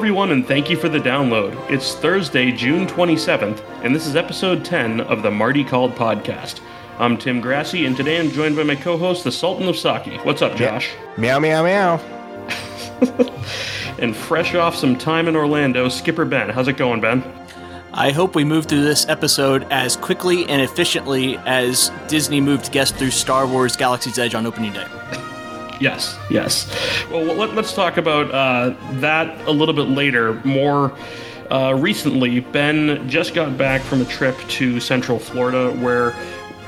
Hello, everyone, and thank you for the download. It's Thursday, June 27th, and this is episode 10 of the Marty Called podcast. I'm Tim Grassi, and today I'm joined by my co host, the Sultan of Saki. What's up, Josh? Meow, meow, meow. and fresh off some time in Orlando, Skipper Ben. How's it going, Ben? I hope we move through this episode as quickly and efficiently as Disney moved guests through Star Wars Galaxy's Edge on opening day. Yes, yes. Well, let, us talk about uh, that a little bit later. More uh, recently, Ben just got back from a trip to Central Florida where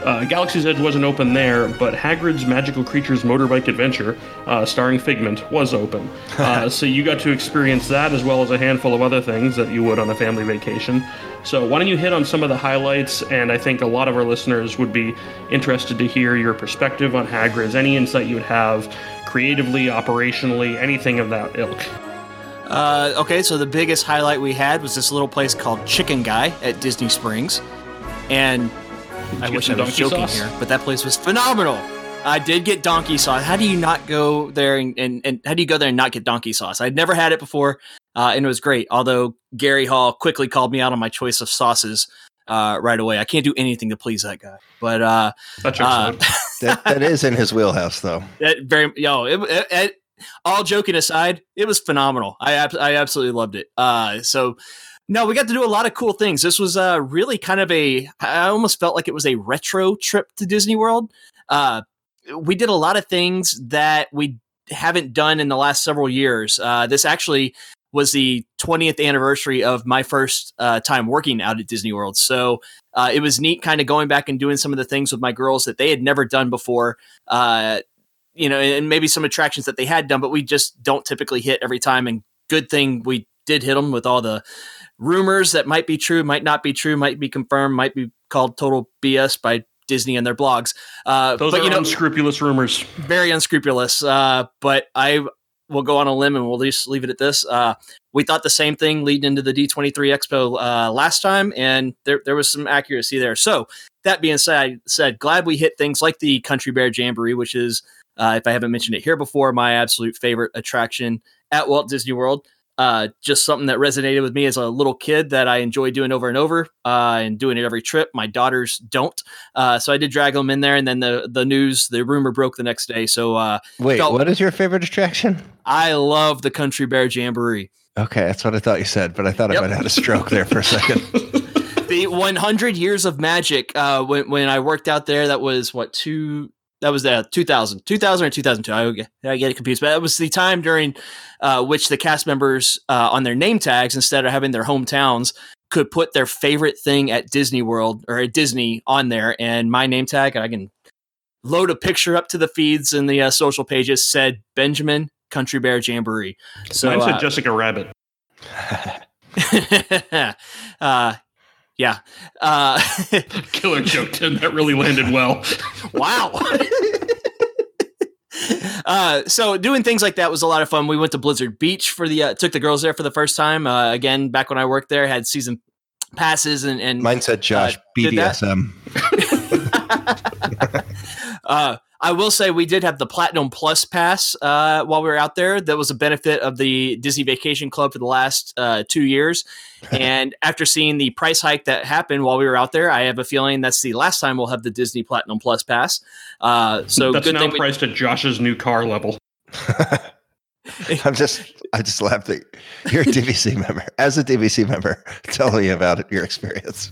uh, Galaxy's Edge wasn't open there, but Hagrid's Magical Creatures Motorbike Adventure, uh, starring Figment, was open. Uh, so you got to experience that as well as a handful of other things that you would on a family vacation. So why don't you hit on some of the highlights? And I think a lot of our listeners would be interested to hear your perspective on Hagrid's, any insight you would have creatively, operationally, anything of that ilk. Uh, okay, so the biggest highlight we had was this little place called Chicken Guy at Disney Springs. And I wish I was joking sauce? here, but that place was phenomenal. I did get donkey sauce. How do you not go there and, and, and how do you go there and not get donkey sauce? I'd never had it before, uh, and it was great. Although Gary Hall quickly called me out on my choice of sauces uh, right away. I can't do anything to please that guy. But uh, uh that, that is in his wheelhouse, though. That very yo. It, it, it, all joking aside, it was phenomenal. I I absolutely loved it. Uh, so no, we got to do a lot of cool things. This was uh, really kind of a, I almost felt like it was a retro trip to Disney World. Uh, we did a lot of things that we haven't done in the last several years. Uh, this actually was the 20th anniversary of my first uh, time working out at Disney World. So uh, it was neat kind of going back and doing some of the things with my girls that they had never done before. Uh, you know, and maybe some attractions that they had done, but we just don't typically hit every time. And good thing we did hit them with all the rumors that might be true, might not be true, might be confirmed, might be called total BS by Disney and their blogs. Uh, Those but, are you know, unscrupulous rumors. Very unscrupulous. Uh, but I will go on a limb and we'll just leave it at this. Uh, we thought the same thing leading into the D23 Expo uh, last time, and there, there was some accuracy there. So, that being said, I said, glad we hit things like the Country Bear Jamboree, which is, uh, if I haven't mentioned it here before, my absolute favorite attraction at Walt Disney World uh, just something that resonated with me as a little kid that I enjoy doing over and over uh, and doing it every trip. My daughters don't, uh, so I did drag them in there. And then the the news, the rumor broke the next day. So uh, wait, felt, what is your favorite attraction? I love the Country Bear Jamboree. Okay, that's what I thought you said, but I thought yep. I might have had a stroke there for a second. the 100 years of magic. Uh, when when I worked out there, that was what two that was the 2000, 2000 or 2002. I, I get it confused, but that was the time during uh, which the cast members uh, on their name tags, instead of having their hometowns, could put their favorite thing at Disney World or at Disney on there. And my name tag, I can load a picture up to the feeds and the uh, social pages said Benjamin Country Bear Jamboree. So I said uh, Jessica Rabbit. uh, yeah. Uh, Killer joke, Tim. That really landed well. wow. uh, so doing things like that was a lot of fun. We went to Blizzard Beach for the uh, took the girls there for the first time. Uh, again, back when I worked there, had season passes and and mine said Josh uh, BDSM. uh, I will say we did have the Platinum Plus pass uh, while we were out there. That was a benefit of the Disney Vacation Club for the last uh, two years. and after seeing the price hike that happened while we were out there, I have a feeling that's the last time we'll have the Disney Platinum Plus pass. Uh, so that's now priced we- at Josh's new car level. I'm just, I just laughed that you're a DVC member. As a DVC member, tell me about it, your experience.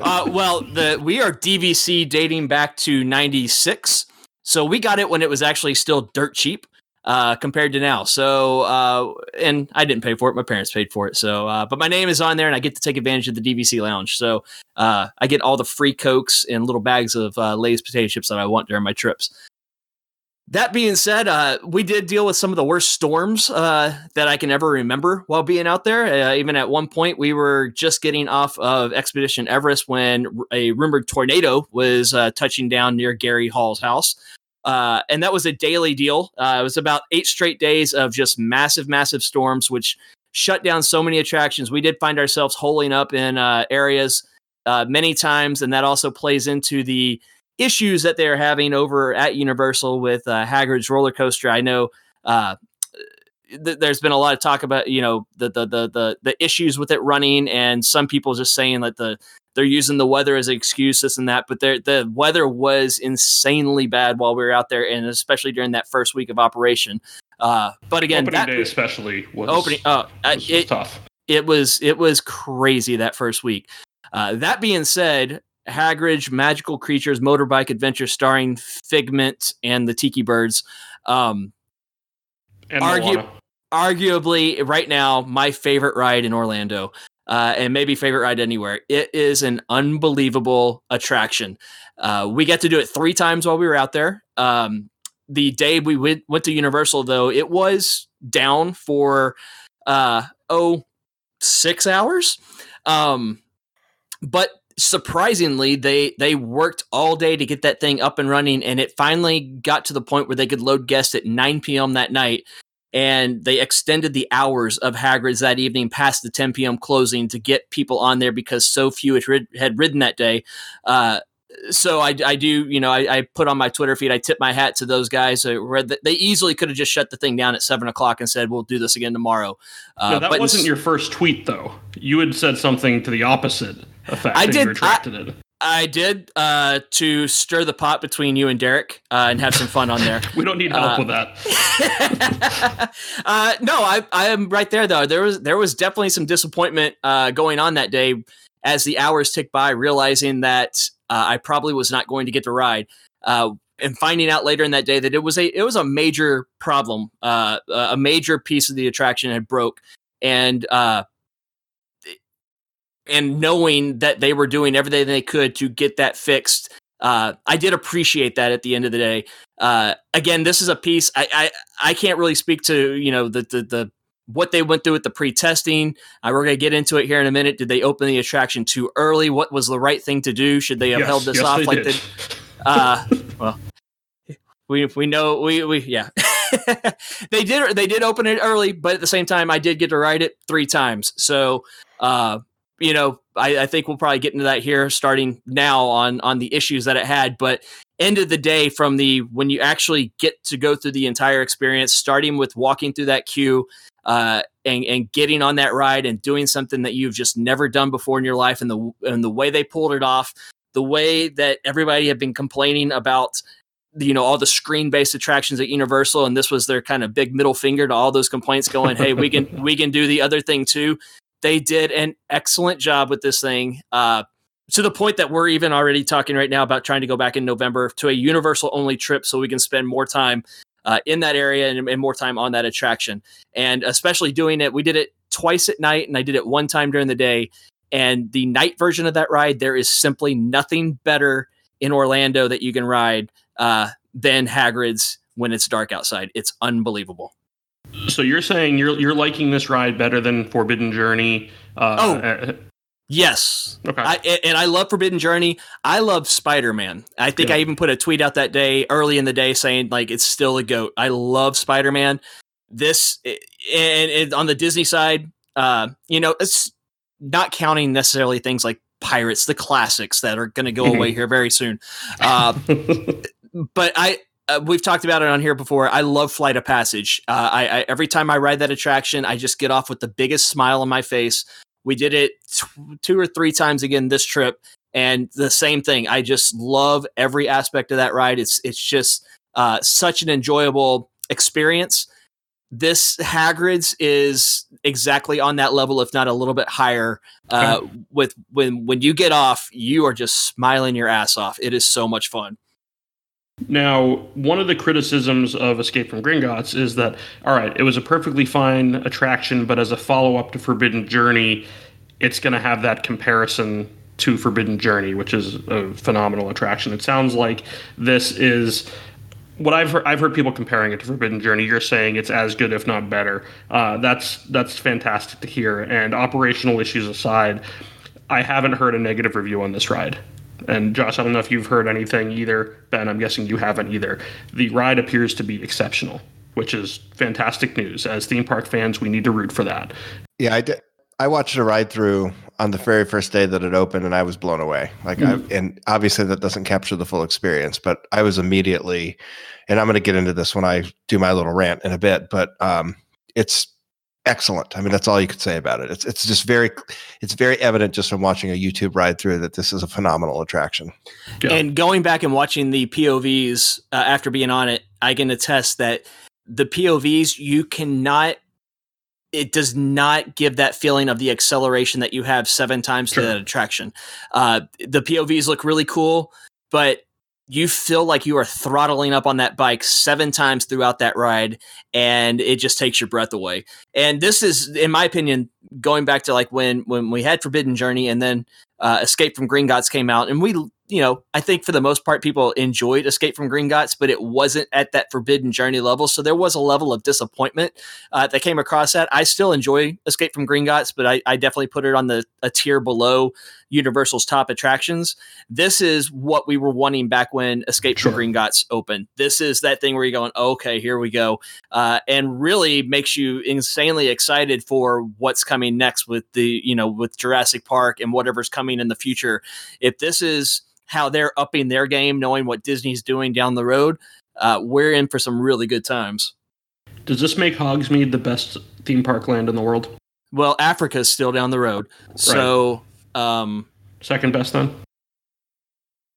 uh, well, the we are DVC dating back to '96. So we got it when it was actually still dirt cheap uh, compared to now. So, uh, and I didn't pay for it; my parents paid for it. So, uh, but my name is on there, and I get to take advantage of the DVC lounge. So, uh, I get all the free cokes and little bags of uh, Lay's potato chips that I want during my trips. That being said, uh, we did deal with some of the worst storms uh, that I can ever remember while being out there. Uh, even at one point, we were just getting off of Expedition Everest when a rumored tornado was uh, touching down near Gary Hall's house. Uh, and that was a daily deal. Uh, it was about eight straight days of just massive, massive storms, which shut down so many attractions. We did find ourselves holing up in uh, areas uh, many times, and that also plays into the issues that they're having over at Universal with uh, Hagrid's roller coaster. I know uh, th- there's been a lot of talk about you know the, the the the the issues with it running, and some people just saying that the they're using the weather as an excuse, this and that. But the weather was insanely bad while we were out there, and especially during that first week of operation. Uh, but again, opening that, day especially was opening. Uh, was, it, tough. It was it was crazy that first week. Uh, that being said, Hagrid's Magical Creatures Motorbike Adventure starring Figment and the Tiki Birds. Um, and argu- arguably, right now, my favorite ride in Orlando. Uh, and maybe favorite ride anywhere. It is an unbelievable attraction. Uh, we get to do it three times while we were out there. Um, the day we went, went to Universal, though, it was down for uh, oh six hours. Um, but surprisingly, they they worked all day to get that thing up and running, and it finally got to the point where they could load guests at 9 p.m. that night and they extended the hours of Hagrid's that evening past the 10 p.m. closing to get people on there because so few had, rid- had ridden that day. Uh, so I, I, do, you know, I, I, put on my Twitter feed, I tip my hat to those guys. they easily could have just shut the thing down at seven o'clock and said, we'll do this again tomorrow. Uh, no, that wasn't your first tweet though. You had said something to the opposite effect. I did. I, I did uh, to stir the pot between you and Derek uh, and have some fun on there. we don't need help uh, with that. Uh, no, I I am right there though. There was there was definitely some disappointment uh, going on that day as the hours ticked by, realizing that uh, I probably was not going to get to ride. and finding out later in that day that it was a it was a major problem, a major piece of the attraction had broke, and and knowing that they were doing everything they could to get that fixed. Uh, I did appreciate that at the end of the day. Uh, again, this is a piece I, I, I can't really speak to you know the the, the what they went through with the pre-testing. Uh, we're going to get into it here in a minute. Did they open the attraction too early? What was the right thing to do? Should they have yes, held this yes, off like did. they? Uh, well, we we know we we yeah. they did they did open it early, but at the same time, I did get to ride it three times. So uh, you know, I, I, think we'll probably get into that here starting now on on the issues that it had. But end of the day, from the when you actually get to go through the entire experience, starting with walking through that queue uh, and and getting on that ride and doing something that you've just never done before in your life, and the and the way they pulled it off, the way that everybody had been complaining about you know all the screen based attractions at universal and this was their kind of big middle finger to all those complaints going hey we can we can do the other thing too they did an excellent job with this thing. Uh, to the point that we're even already talking right now about trying to go back in November to a universal only trip so we can spend more time uh, in that area and, and, more time on that attraction. And especially doing it, we did it twice at night and I did it one time during the day. And the night version of that ride, there is simply nothing better in Orlando that you can ride uh, than Hagrid's when it's dark outside. It's unbelievable. So you're saying you're you're liking this ride better than Forbidden Journey? Uh, oh, uh, yes. Okay. I, and I love Forbidden Journey. I love Spider Man. I think yeah. I even put a tweet out that day, early in the day, saying like it's still a goat. I love Spider Man. This and, and, on the Disney side, uh, you know, it's not counting necessarily things like Pirates, the classics that are going to go away here very soon. Uh, but I uh, we've talked about it on here before. I love Flight of Passage. Uh, I, I, every time I ride that attraction, I just get off with the biggest smile on my face. We did it t- two or three times again this trip, and the same thing. I just love every aspect of that ride. It's it's just uh, such an enjoyable experience. This Hagrid's is exactly on that level, if not a little bit higher. Uh, with when when you get off, you are just smiling your ass off. It is so much fun. Now, one of the criticisms of Escape from Gringotts is that, all right, it was a perfectly fine attraction, but as a follow up to Forbidden Journey, it's going to have that comparison to Forbidden Journey, which is a phenomenal attraction. It sounds like this is what I've heard, I've heard people comparing it to Forbidden Journey. You're saying it's as good, if not better. Uh, that's that's fantastic to hear. And operational issues aside, I haven't heard a negative review on this ride. And Josh, I don't know if you've heard anything either. Ben, I'm guessing you haven't either. The ride appears to be exceptional, which is fantastic news. As theme park fans, we need to root for that. Yeah, I did. I watched a ride through on the very first day that it opened, and I was blown away. Like, mm-hmm. I, and obviously that doesn't capture the full experience, but I was immediately, and I'm going to get into this when I do my little rant in a bit. But um, it's excellent. I mean, that's all you could say about it. It's it's just very it's very evident just from watching a YouTube ride through that this is a phenomenal attraction. Yeah. And going back and watching the POVs uh, after being on it, I can attest that the POVs you cannot it does not give that feeling of the acceleration that you have seven times sure. to that attraction. Uh, the POVs look really cool, but you feel like you are throttling up on that bike seven times throughout that ride and it just takes your breath away. And this is in my opinion going back to like when when we had forbidden journey and then uh, escape from gringotts came out and we you know, I think for the most part, people enjoyed Escape from Gringotts, but it wasn't at that Forbidden Journey level. So there was a level of disappointment uh, that came across that. I still enjoy Escape from Gringotts, but I, I definitely put it on the a tier below Universal's top attractions. This is what we were wanting back when Escape sure. from Gringotts opened. This is that thing where you're going, okay, here we go, uh, and really makes you insanely excited for what's coming next with the you know with Jurassic Park and whatever's coming in the future. If this is how they're upping their game, knowing what Disney's doing down the road, uh, we're in for some really good times. Does this make Hogsmeade the best theme park land in the world? Well, Africa's still down the road, so right. um, second best then.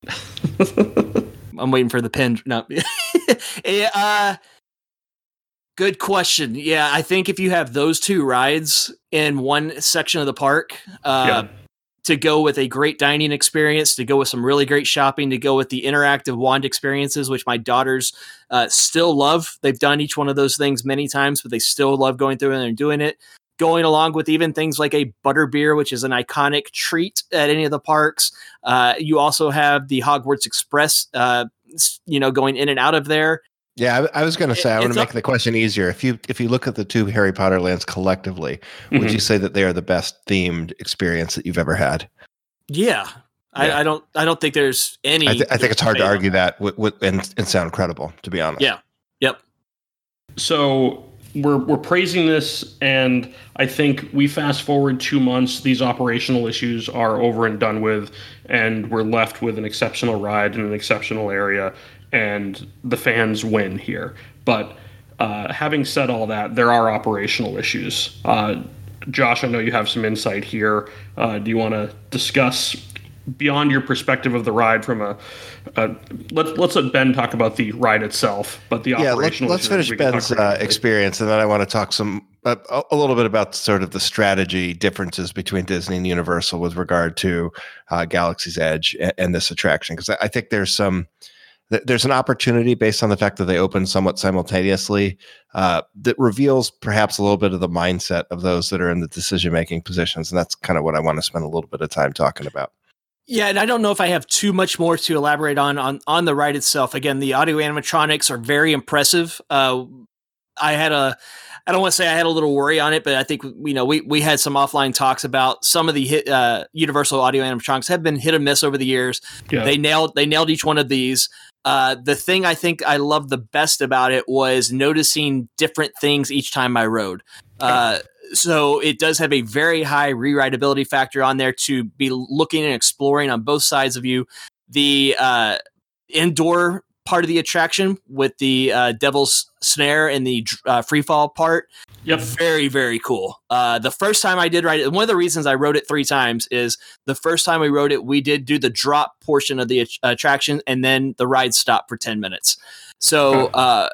I'm waiting for the pin. No, uh, good question. Yeah, I think if you have those two rides in one section of the park, uh, yeah to go with a great dining experience, to go with some really great shopping, to go with the interactive wand experiences, which my daughters uh, still love. They've done each one of those things many times, but they still love going through and doing it. Going along with even things like a butter beer, which is an iconic treat at any of the parks. Uh, you also have the Hogwarts Express, uh, you know, going in and out of there. Yeah, I, I was going to say I want to make a- the question easier. If you if you look at the two Harry Potter lands collectively, mm-hmm. would you say that they are the best themed experience that you've ever had? Yeah, yeah. I, I, don't I don't think there's any. I, th- I think it's hard to argue that with, with, and, and sound credible. To be honest. Yeah. Yep. So we're we're praising this, and I think we fast forward two months. These operational issues are over and done with, and we're left with an exceptional ride in an exceptional area and the fans win here. But uh, having said all that, there are operational issues. Uh, Josh, I know you have some insight here. Uh, do you want to discuss beyond your perspective of the ride from a, a let's let's let Ben talk about the ride itself, but the yeah, operational. Let, us finish Ben's uh, experience, and then I want to talk some uh, a little bit about sort of the strategy differences between Disney and Universal with regard to uh, Galaxy's Edge and, and this attraction, because I, I think there's some there's an opportunity based on the fact that they open somewhat simultaneously uh, that reveals perhaps a little bit of the mindset of those that are in the decision making positions and that's kind of what i want to spend a little bit of time talking about yeah, and I don't know if I have too much more to elaborate on on on the ride itself. Again, the audio animatronics are very impressive. Uh, I had a I don't want to say I had a little worry on it, but I think you know we we had some offline talks about some of the hit, uh, Universal audio animatronics have been hit or miss over the years. Yeah. They nailed they nailed each one of these. Uh, the thing I think I loved the best about it was noticing different things each time I rode. Uh, so it does have a very high rewritability factor on there to be looking and exploring on both sides of you. The uh, indoor part of the attraction with the uh, Devil's Snare and the uh, free fall part. Yep. Very, very cool. Uh, the first time I did ride it, one of the reasons I wrote it three times is the first time we wrote it, we did do the drop portion of the attraction and then the ride stopped for 10 minutes. So uh,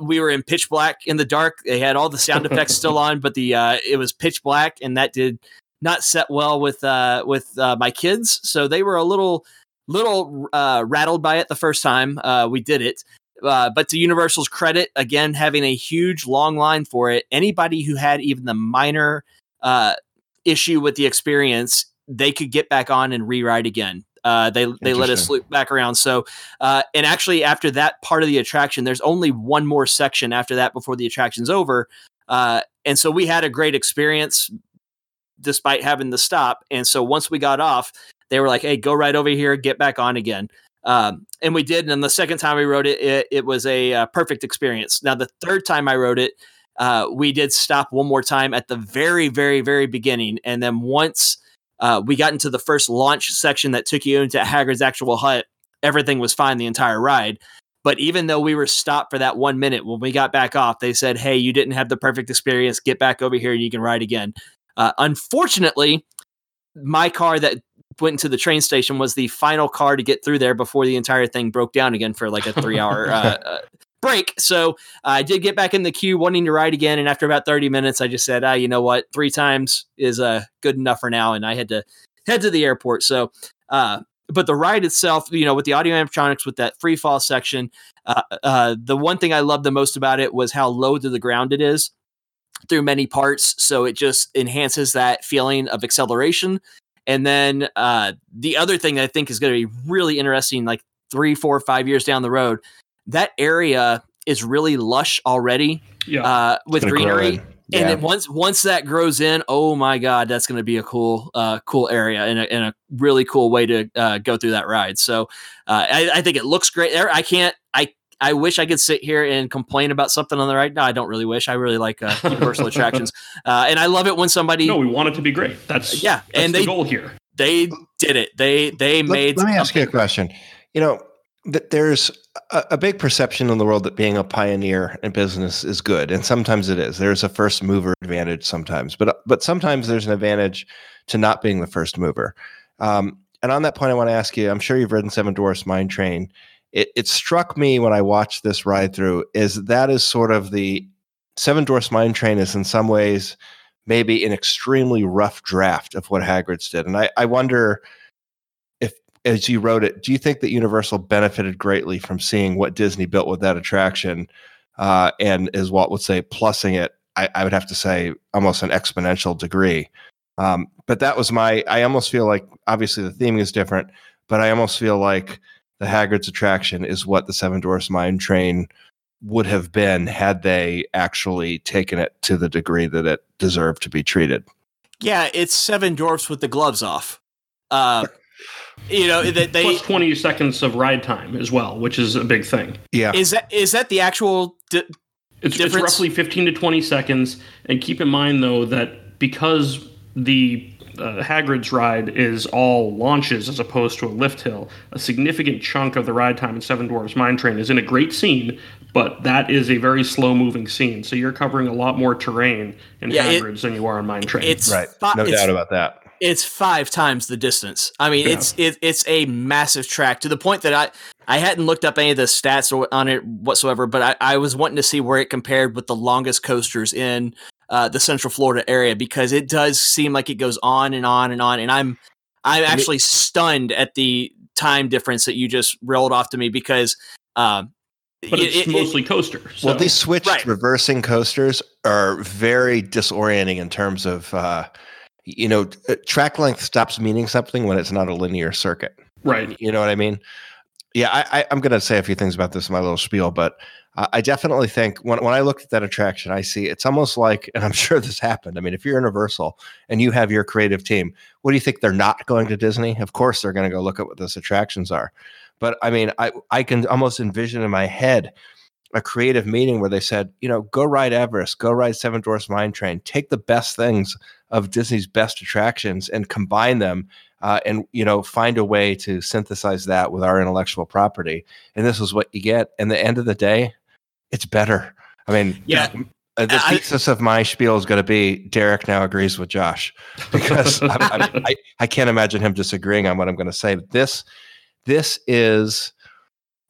we were in pitch black in the dark. They had all the sound effects still on, but the uh, it was pitch black, and that did not set well with uh, with uh, my kids. So they were a little little uh, rattled by it the first time uh, we did it. Uh, but to Universal's credit, again, having a huge long line for it, anybody who had even the minor uh, issue with the experience, they could get back on and rewrite again. Uh, they they let us loop back around. So, uh, and actually, after that part of the attraction, there's only one more section after that before the attraction's over. and so we had a great experience despite having to stop. And so once we got off, they were like, "Hey, go right over here, get back on again." Um, and we did. And then the second time we wrote it, it, it was a uh, perfect experience. Now the third time I wrote it, uh, we did stop one more time at the very, very, very beginning, and then once uh, we got into the first launch section that took you into Hagrid's actual hut, everything was fine the entire ride. But even though we were stopped for that one minute, when we got back off, they said, "Hey, you didn't have the perfect experience. Get back over here and you can ride again." Uh, unfortunately, my car that went into the train station was the final car to get through there before the entire thing broke down again for like a three hour uh, uh, break. So I did get back in the queue wanting to ride again. And after about 30 minutes, I just said, ah, you know what? Three times is uh, good enough for now. And I had to head to the airport. So, uh, but the ride itself, you know, with the audio animatronics, with that free fall section, uh, uh, the one thing I loved the most about it was how low to the ground it is through many parts. So it just enhances that feeling of acceleration. And then uh, the other thing I think is going to be really interesting, like three, four, five years down the road, that area is really lush already Yeah. uh, with It's gonna grow greenery. in. And Yeah. then once once that grows in, oh my god, that's going to be a cool uh, cool area and a, and a really cool way to uh, go through that ride. So uh, I, I think it looks great there. I can't I. I wish I could sit here and complain about something on the ride. No, I don't really wish. I really like uh, Universal attractions, uh, and I love it when somebody. no, we want it to be great. That's Yeah, That's and the they- goal here. They did it. They they Let, made. let me ask you a question. You know, th- there's a, a big perception in the world that being a pioneer in business is good, and sometimes it is. There's a first mover advantage sometimes, but but sometimes there's an advantage to not being the first mover. Um, and on that point, I want to ask you. I'm sure you've ridden Seven Dwarfs Mine Train. It, it struck me when I watched this ride through is that is sort of the Seven Dwarfs Mine Train is in some ways maybe an extremely rough draft of what Hagrid's did, and I, I wonder if as you wrote it, do you think that Universal benefited greatly from seeing what Disney built with that attraction? Uh, and as Walt would say, plussing it, I, I would have to say almost an exponential degree. Um, but that was my, I almost feel like obviously the theming is different, but I almost feel like the Hagrid's attraction is what the Seven Dwarfs Mine Train would have been had they actually taken it to the degree that it deserved to be treated. Yeah, it's seven dwarfs with the gloves off. Uh, you know that they Plus 20 seconds of ride time as well, which is a big thing. Yeah. is that is that the actual di- It's, it's roughly 15 to 20 seconds. And keep in mind, though, that because the uh, Hagrid's ride is all launches as opposed to a lift hill, a significant chunk of the ride time in Seven Dwarfs Mine Train is in a great scene, but that is a very slow moving scene. So you're covering a lot more terrain in Yeah, it- Hagrid's than you are on Mine Train. it's right. fi- No it's, doubt about that. it's five times the distance. I mean, Yeah. it's it, it's a massive track to the point that I I hadn't looked up any of the stats or on it whatsoever, but I, I was wanting to see where it compared with the longest coasters in uh, the Central Florida area because it does seem like it goes on and on and on, and I'm I'm actually stunned at the time difference that you just rolled off to me because. Um, but it's it- it- mostly coaster. So. Well, these switched Right. reversing coasters are very disorienting in terms of, uh, you know, uh, track length stops meaning something when it's not a linear circuit. right. You know what I mean? Yeah, I, I, I'm going to say a few things about this in my little spiel, but I definitely think when, when I looked at that attraction, I see it's almost like, and I'm sure this happened. I mean, if you're Universal and you have your creative team, what do you think they're not going to Disney? Of course, they're going to go look at what those attractions are. But I mean, I, I can almost envision in my head a creative meeting where they said, you know, go ride Everest, go ride Seven Dwarfs Mine Train, take the best things of Disney's best attractions and combine them uh, and you know find a way to synthesize that with our intellectual property and this is what you get and the end of the day it's better i mean Yeah. uh, the I- thesis of my spiel is going to be derek now agrees with josh because I'm, I'm, I, I can't imagine him disagreeing on what i'm going to say this this is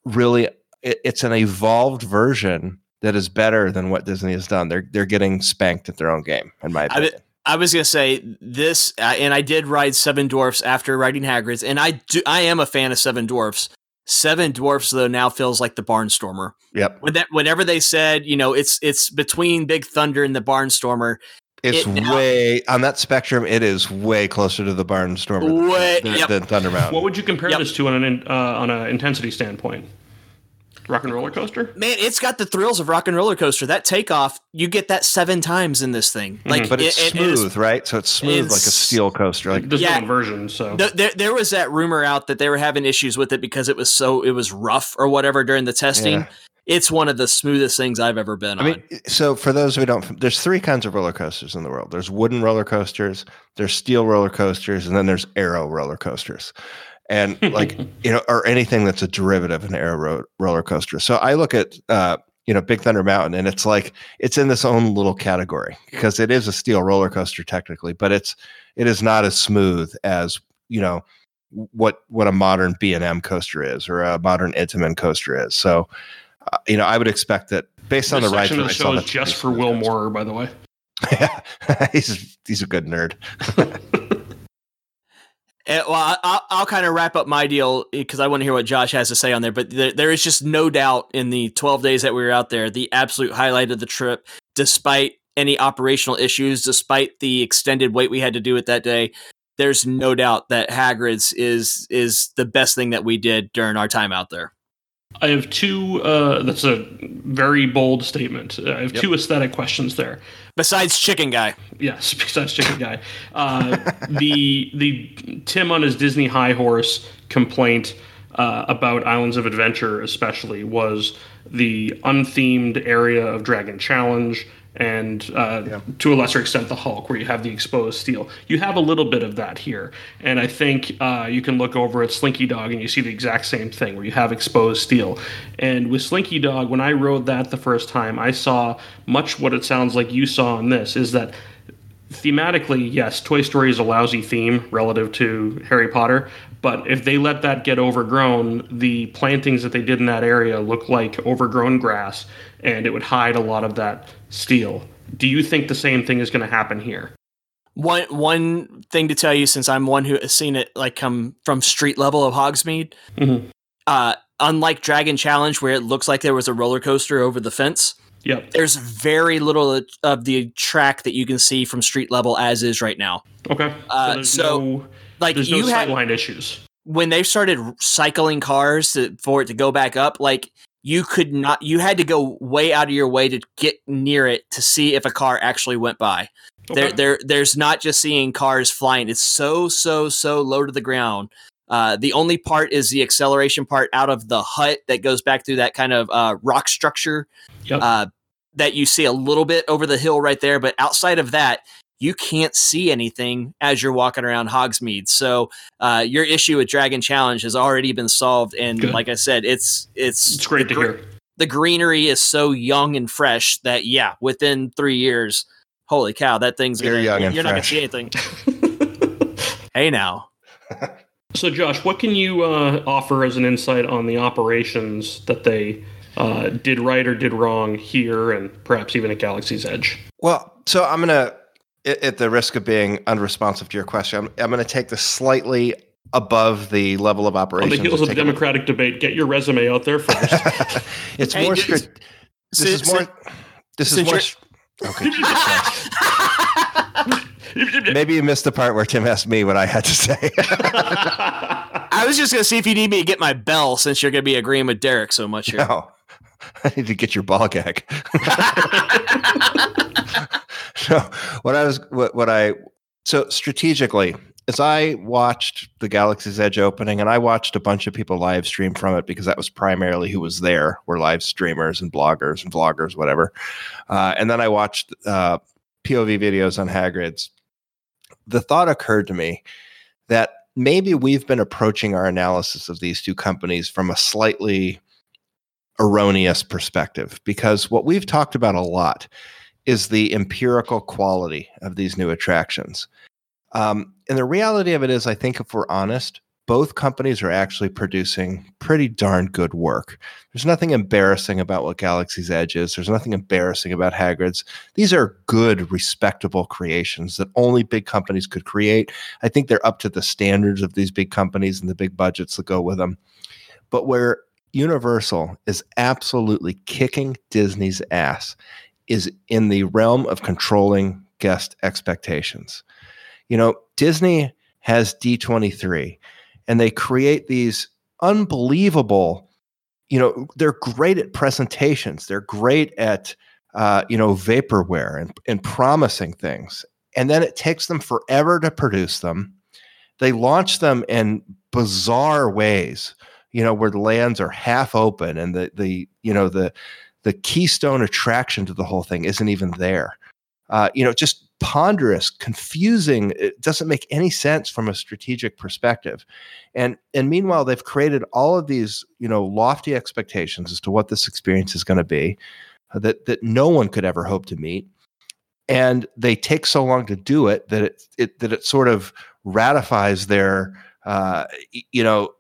really it, it's an evolved version that is better than what disney has done they're they're getting spanked at their own game in my I- opinion I was gonna say this, uh, and I did ride Seven Dwarfs after riding Hagrid's, and I do. I am a fan of Seven Dwarfs. Seven Dwarfs though now feels like the Barnstormer. yep When that, whenever they said, you know, it's it's between Big Thunder and the Barnstormer. It's It now- way on that spectrum. It is way closer to the Barnstormer Way- than, yep. than Thunder Mountain. What would you compare Yep. this to on an uh, on an intensity standpoint? Rock and roller coaster. Man, it's got the thrills of Rock and Roller Coaster. That takeoff, you get that seven times in this thing. Mm-hmm. Like, but it's it- it is- smooth, right? So it's smooth like a steel coaster. Like There's Yeah. no inversion, so Th- there, there was that rumor out that they were having issues with it because it was so it was rough or whatever during the testing. Yeah. It's one of the smoothest things I've ever been I on. mean, so for those who don't, there's three kinds of roller coasters in the world. There's wooden roller coasters, there's steel roller coasters, and then there's Arrow roller coasters. And like you know, or anything that's a derivative of an air ro- roller coaster. So I look at uh, you know Big Thunder Mountain, and it's like it's in this own little category because it is a steel roller coaster technically, but it's it is not as smooth as you know what what a modern B and M coaster is or a modern Intamin coaster is. So uh, you know, I would expect that based on the ride section of that the I show is just for Will Moore, by the way. Yeah, he's he's a good nerd. Eh, well, I- I'll, I'll kind of wrap up my deal because I want to hear what Josh has to say on there. But there, there is just no doubt in the 12 days that we were out there, the absolute highlight of the trip, despite any operational issues, despite the extended wait we had to do it that day, there's no doubt that Hagrid's is is the best thing that we did during our time out there. I have two. Uh, that's a very bold statement. I have Yep. two aesthetic questions there. Besides Chicken Guy, Yes, besides Chicken Guy, uh, the the Tim on his Disney high horse complaint uh, about Islands of Adventure, especially, was the unthemed area of Dragon Challenge, and uh, to a lesser extent the Hulk, where you have the exposed steel. You have a little bit of that here, and I think uh, you can look over at Slinky Dog and you see the exact same thing, where you have exposed steel. And with Slinky Dog, when I rode that the first time, I saw much what it sounds like you saw in this. Is that thematically, yes, Toy Story is a lousy theme relative to Harry Potter, but if they let that get overgrown, the plantings that they did in that area look like overgrown grass and it would hide a lot of that steel. Do you think the same thing is going to happen here? one one thing to tell you, since I'm one who has seen it like come from street level of Hogsmeade, Mhm. uh, unlike Dragon Challenge, where it looks like there was a roller coaster over the fence, Yep. there's very little of the track that you can see from street level as is right now. Okay. Uh, there's so, no, Like there's no you had sightline issues. when they started cycling cars to, for it to go back up, like you could not, you had to go way out of your way to get near it to see if a car actually went by. There, there, there's not just seeing cars flying. It's so, so, so low to the ground. Uh, the only part is the acceleration part out of the hut that goes back through that kind of uh, rock structure Yep. uh, that you see a little bit over the hill right there. But outside of that, you can't see anything as you're walking around Hogsmeade. So uh, your issue with Dragon Challenge has already been solved, and Good. like I said, it's it's it's great to gre- hear. The greenery is so young and fresh that yeah, within three years, holy cow, that thing's You're gonna young and you're not gonna see anything. hey now, So, Josh, what can you uh, offer as an insight on the operations that they uh, did right or did wrong here, and perhaps even at Galaxy's Edge? Well, so I'm gonna, at at the risk of being unresponsive to your question, I'm, I'm gonna take this slightly above the level of operation. On the heels of the take it- Democratic debate, get your resume out there first. it's Hey, more. this- strat- this is since- more. This is since more. you're- Okay. Maybe you missed the part where Tim asked me what I had to say. I was just gonna see if you need me to get my bell since you're gonna be agreeing with Derek so much here. no, I need to get your ball gag. so what I was what, what I so strategically as I watched the Galaxy's Edge opening and I watched a bunch of people live stream from it because that was primarily who was there were live streamers and bloggers and vloggers whatever. Uh, and then I watched uh, POV videos on Hagrid's. The thought occurred to me that maybe we've been approaching our analysis of these two companies from a slightly erroneous perspective because what we've talked about a lot is the empirical quality of these new attractions. Um, and the reality of it is, I think if we're honest, both companies are actually producing pretty darn good work. There's nothing embarrassing about what Galaxy's Edge is. There's nothing embarrassing about Hagrid's. These are good, respectable creations that only big companies could create. I think they're up to the standards of these big companies and the big budgets that go with them. But where Universal is absolutely kicking Disney's ass is in the realm of controlling guest expectations. You know, Disney has D23 and they create these unbelievable, you know, they're great at presentations, they're great at, uh, you know, vaporware and, and promising things. And then it takes them forever to produce them. They launch them in bizarre ways you know, where the lands are half open and the the you know the the keystone attraction to the whole thing isn't even there. Uh, you know, just ponderous, confusing. It doesn't make any sense from a strategic perspective. And and meanwhile, they've created all of these, you know, lofty expectations as to what this experience is going to be uh, that that no one could ever hope to meet. And they take so long to do it that it, it that it sort of ratifies their uh, you know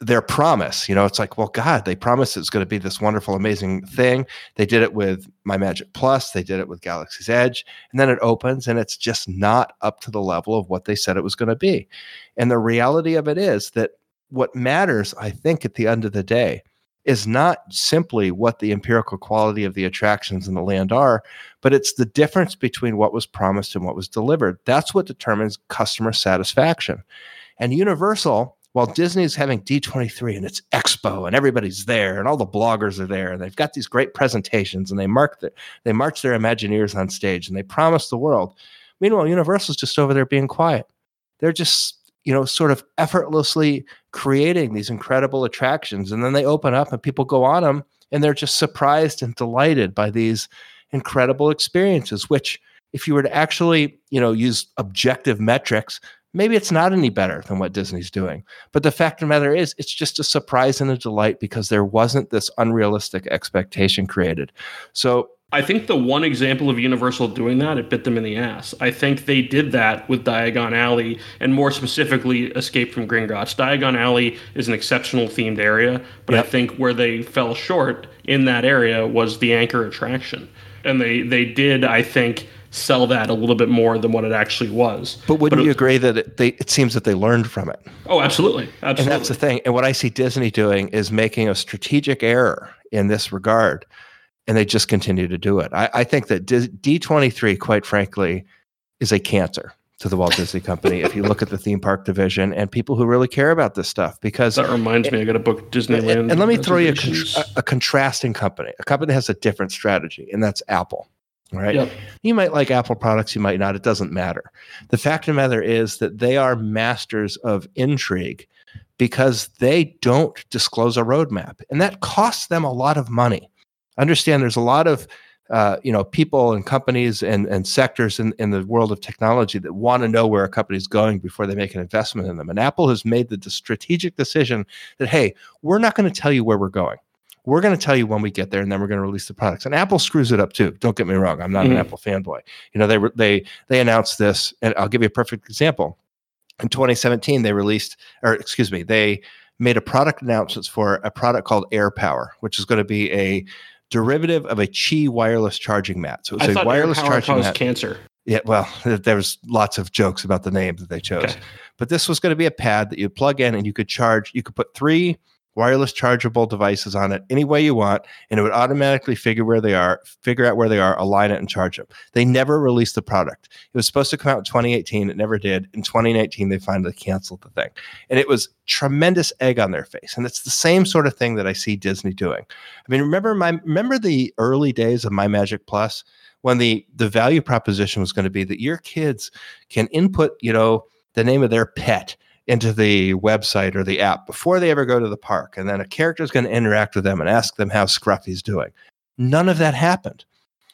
their promise. You know, it's like, well, God, they promised it's going to be this wonderful, amazing thing. They did it with My Magic Plus, they did it with Galaxy's Edge, and then it opens and it's just not up to the level of what they said it was going to be. And the reality of it is that what matters, I think, at the end of the day, is not simply what the empirical quality of the attractions in the land are, but it's the difference between what was promised and what was delivered. That's what determines customer satisfaction. And Universal while Disney's having D23 and it's expo and everybody's there and all the bloggers are there and they've got these great presentations and they mark the, they march their Imagineers on stage and they promise the world. Meanwhile, Universal's just over there being quiet. They're just, you know, sort of effortlessly creating these incredible attractions. And then they open up and people go on them and they're just surprised and delighted by these incredible experiences, which if you were to actually, you know, use objective metrics, maybe it's not any better than what Disney's doing. But the fact of the matter is, it's just a surprise and a delight because there wasn't this unrealistic expectation created. So I think the one example of Universal doing that, it bit them in the ass. I think they did that with Diagon Alley and more specifically Escape from Gringotts. Diagon Alley is an exceptional themed area, but yep. I think where they fell short in that area was the anchor attraction. And they, they did, I think, sell that a little bit more than what it actually was. But wouldn't but you it, agree that it, they, it seems that they learned from it? Oh, absolutely. Absolutely. And that's the thing. And what I see Disney doing is making a strategic error in this regard. And they just continue to do it. I, I think that D23, quite frankly, is a cancer to the Walt Disney Company if you look at the theme park division and people who really care about this stuff. Because that reminds me, I got to book Disneyland. And, and let me throw you a, con- a, a, contrasting company, a company that has a different strategy, and that's Apple right? Yep. You might like Apple products, you might not. It doesn't matter. The fact of the matter is that they are masters of intrigue because they don't disclose a roadmap, and that costs them a lot of money. Understand? There's a lot of uh, you know people and companies and, and sectors in, in the world of technology that want to know where a company is going before they make an investment in them and apple has made the strategic decision that hey we're not going to tell you where we're going we're going to tell you when we get there, and then we're going to release the products. And Apple screws it up too. Don't get me wrong; I'm not mm-hmm. an Apple fanboy. You know, they they they announced this, and I'll give you a perfect example. In 2017, they released, or excuse me, they made a product announcements for a product called AirPower, which is going to be a derivative of a Qi wireless charging mat. So it's a wireless charging mat. Cancer. Yeah, well, there was lots of jokes about the name that they chose, okay. but this was going to be a pad that you plug in and you could charge. You could put three wireless chargeable devices on it any way you want, and it would automatically figure where they are, figure out where they are, align it, and charge them. They never released the product. It was supposed to come out in 2018. It never did. In 2019, they finally canceled the thing. And it was tremendous egg on their face. And it's the same sort of thing that I see Disney doing. I mean, remember my remember the early days of My Magic Plus when the the value proposition was going to be that your kids can input, you know, the name of their pet into the website or the app before they ever go to the park. And then a character is going to interact with them and ask them how Scruffy's doing. None of that happened.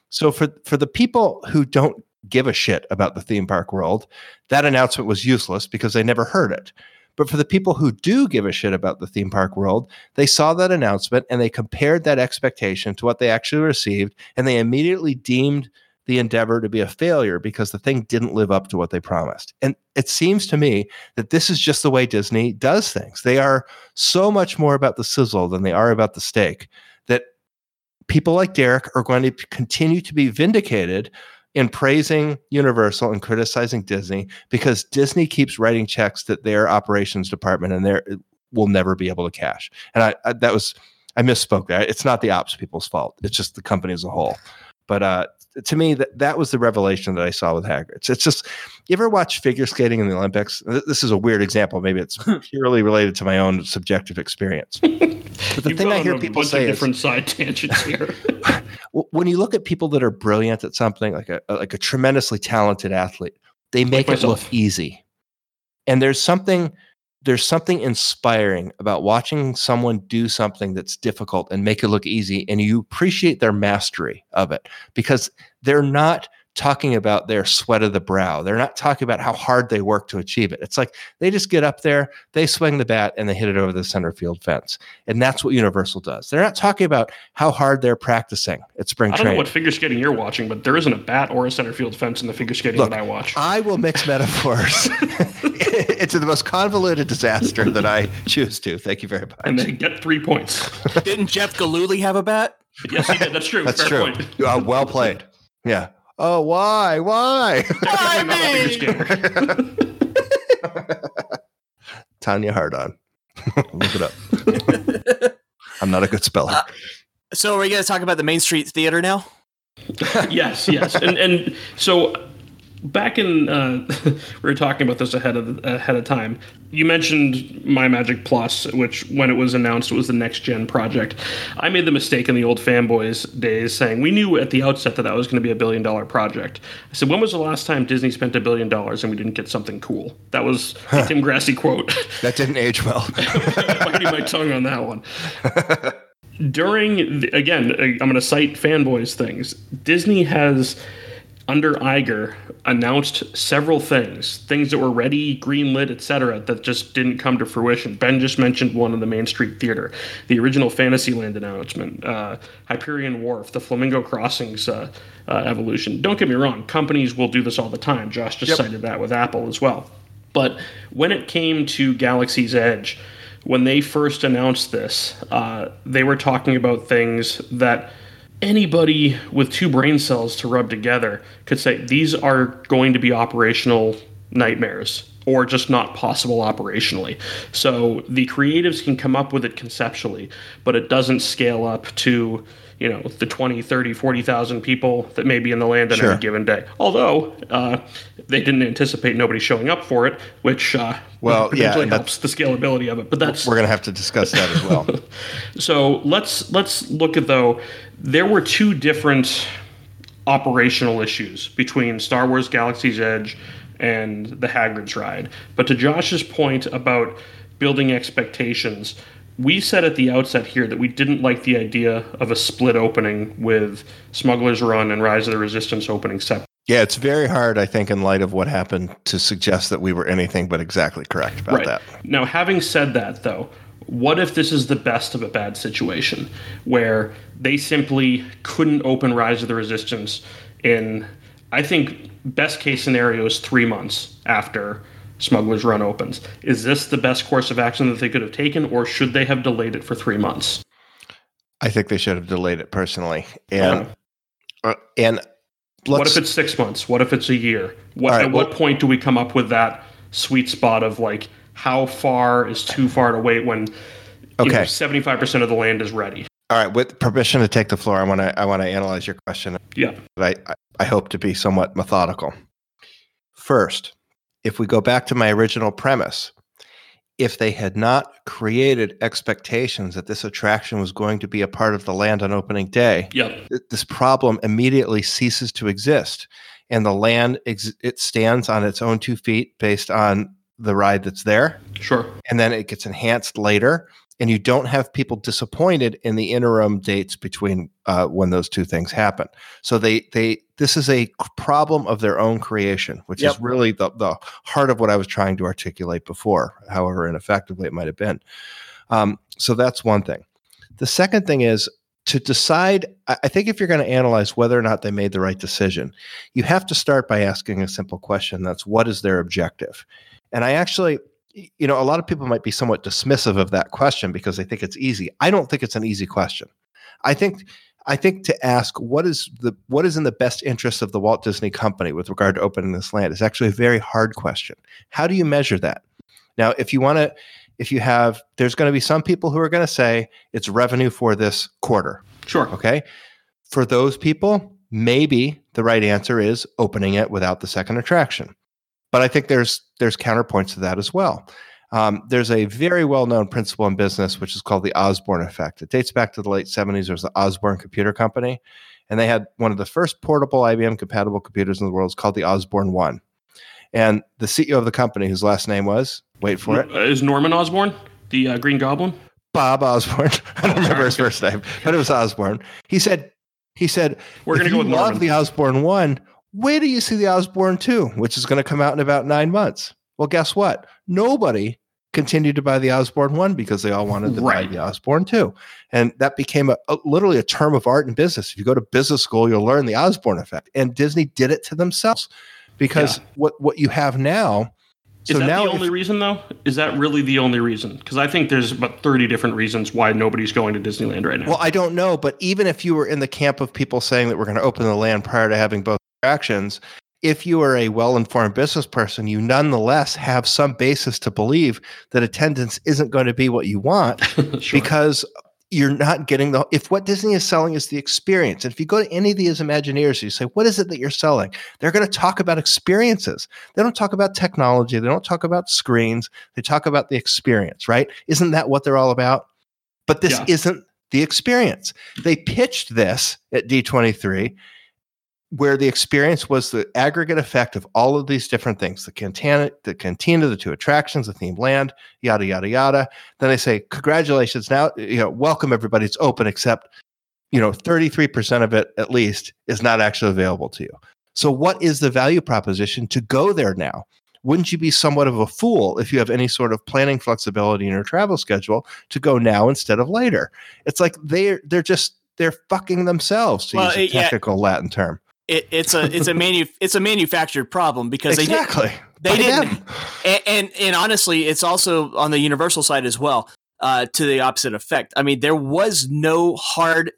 So for, for the people who don't give a shit about the theme park world, that announcement was useless because they never heard it. But for the people who do give a shit about the theme park world, they saw that announcement and they compared that expectation to what they actually received, and they immediately deemed the endeavor to be a failure because the thing didn't live up to what they promised. And it seems to me that this is just the way Disney does things. They are so much more about the sizzle than they are about the steak that people like Derek are going to continue to be vindicated in praising Universal and criticizing Disney because Disney keeps writing checks that their operations department and their will never be able to cash. And I, I that was I misspoke there. It's not the ops people's fault. It's just the company as a whole. But uh, to me, that that was the revelation that I saw with Hagrid's. It's just, you ever watch figure skating in the Olympics? This is a weird example. Maybe it's hmm. purely related to my own subjective experience. But the you thing I hear people say different is, side tangents here. when you look at people that are brilliant at something, like a like a tremendously talented athlete, they make like it look easy. And there's something there's something inspiring about watching someone do something that's difficult and make it look easy and you appreciate their mastery of it because they're not talking about their sweat of the brow. They're not talking about how hard they work to achieve it. It's like they just get up there, they swing the bat, and they hit it over the center field fence. And that's what Universal does. They're not talking about how hard they're practicing at spring I don't training. know what figure skating you're watching, but there isn't a bat or a center field fence in the figure skating Look, that I watch. I will mix metaphors it's the most convoluted disaster that I choose to. Thank you very much. and they get three points. Didn't Jeff Gillooly have a bat? yes, he did. That's true. That's Fair true. point. Uh, well played. Yeah. Oh, why? Why? Definitely not a figure skater. Tonya Harding. Look it up. I'm not a good speller. Uh, so are we going to talk about the Main Street Theater now? yes, yes, and and so back in uh, we were talking about this ahead of ahead of time. You mentioned My Magic Plus, which when it was announced it was the next gen project. I made the mistake in the old fanboys days saying we knew at the outset that that was going to be a billion dollar project. I said, when was the last time Disney spent a billion dollars and we didn't get something cool? That was a Tim Grassy quote. that didn't age well. biting my tongue on that one. During the, again, I'm going to cite fanboys things. Disney has under Iger announced several things, things that were ready, greenlit, etc., that just didn't come to fruition. Ben just mentioned one in the Main Street Theater, the original Fantasyland announcement, uh, Hyperion Wharf, the Flamingo Crossings uh, uh, evolution. Don't get me wrong, companies will do this all the time. Josh just Yep. cited that with Apple as well. But when it came to Galaxy's Edge, when they first announced this, uh, they were talking about things that anybody with two brain cells to rub together could say these are going to be operational nightmares or just not possible operationally. So the creatives can come up with it conceptually, but it doesn't scale up to, you know, the 20, 30, 40,000 people that may be in the land on Sure. any given day. Although uh, they didn't anticipate nobody showing up for it, which uh, Well, yeah, potentially and helps the scalability of it. But that's We're going to have to discuss that as well. so let's let's look at though there were two different operational issues between Star Wars Galaxy's Edge and the Hagrid's ride. But to Josh's point about building expectations, we said at the outset here that we didn't like the idea of a split opening with Smuggler's Run and Rise of the Resistance opening separate. Yeah, it's very hard, I think, in light of what happened, to suggest that we were anything but exactly correct about that. Now, having said that, though, what if this is the best of a bad situation where they simply couldn't open Rise of the Resistance in, I think, best case scenario is three months after Smuggler's Run opens? Is this the best course of action that they could have taken, or should they have delayed it for three months? I think they should have delayed it personally. And uh, and let's, what if it's six months? What if it's a year? What, right, at what point do we come up with that sweet spot of like how far is too far to wait when Okay. seventy five percent of the land is ready? all right, with permission to take the floor, I want to I want to analyze your question. Yeah. I, I hope to be somewhat methodical. First, if we go back to my original premise, if they had not created expectations that this attraction was going to be a part of the land on opening day, Yep. th- this problem immediately ceases to exist. And the land ex- it stands on its own two feet based on the ride that's there Sure. and then it gets enhanced later and you don't have people disappointed in the interim dates between uh, when those two things happen. So they they this is a problem of their own creation which Yep. is really the, the heart of what i was trying to articulate before however ineffectively it might have been. Um, so that's one thing. The second thing is to decide I think if you're going to analyze whether or not they made the right decision you have to start by asking a simple question. That's what is their objective? And i actually you know a lot of people might be somewhat dismissive of that question because they think it's easy i don't think it's an easy question i think i think to ask what is the what is in the best interest of the walt disney company with regard to opening this land is actually a very hard question how do you measure that now if you want to if you have there's going to be some people who are going to say it's revenue for this quarter Sure. Okay. For those people, maybe the right answer is opening it without the second attraction. But I think there's there's counterpoints to that as well. Um, there's a very well known principle in business which is called the Osborne effect. It dates back to the late 70s. There was the Osborne Computer Company, and they had one of the first portable IBM compatible computers in the world. It's called the Osborne One. And the CEO of the company, whose last name was wait for it, Uh, Norman Osborne, the uh, Green Goblin? Bob Osborne. I don't remember his first name, but it was Osborne. He said, he said, We're gonna go with love Norman. the Osborne one. Wait till you see the Osborne 2, which is going to come out in about nine months. Well, guess what? Nobody continued to buy the Osborne 1 because they all wanted to Right. buy the Osborne 2. And that became a, a- literally a term of art in business. If you go to business school, you'll learn the Osborne effect. And Disney did it to themselves because what, what you have now. Is So that now the if- only reason, though? Is that really the only reason? Because I think there's about 30 different reasons why nobody's going to Disneyland right now. Well, I don't know, but even if you were in the camp of people saying that we're going to open the land prior to having both attractions, if you are a well-informed business person, you nonetheless have some basis to believe that attendance isn't going to be what you want Sure. because you're not getting the if what Disney is selling is the experience. And if you go to any of these Imagineers, you say, "What is it that you're selling?" They're going to talk about experiences. They don't talk about technology. They don't talk about screens. They talk about the experience, right? Isn't that what they're all about? But this Yeah. isn't the experience. They pitched this at D23 where the experience was the aggregate effect of all of these different things the cantina the cantina the two attractions the themed land yada yada yada. Then they say congratulations now you know welcome everybody it's open except you know 33% of it at least is not actually available to you. So what is the value proposition to go there now? Wouldn't you be somewhat of a fool if you have any sort of planning flexibility in your travel schedule to go now instead of later? It's like they're they're just they're fucking themselves to Well, use a it- yeah. technical latin term It, it's a it's a manu it's a manufactured problem because they did, exactly they didn't- and, and and honestly, it's also on the Universal side as well. Uh, to the opposite effect. I mean, there was no hard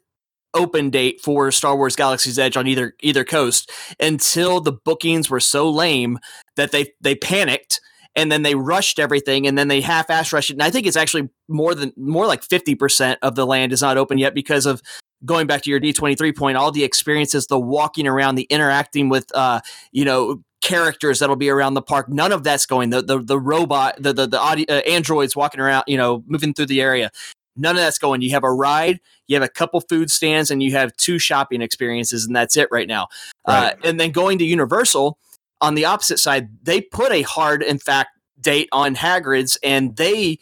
open date for Star Wars Galaxy's Edge on either either coast until the bookings were so lame that they they panicked and then they rushed everything and then they half-ass rushed it. And I think it's actually more than more like 50% of the land is not open yet because of going back to your D23 point, all the experiences, the walking around, the interacting with uh, you know, characters that'll be around the park. None of that's going. The the the robot, the the the audio, uh, androids walking around, you know, moving through the area. None of that's going. You have a ride, you have a couple food stands, and you have two shopping experiences, and that's it right now. Uh, and then going to Universal on the opposite side, they put a hard, in fact, date on Hagrid's, and they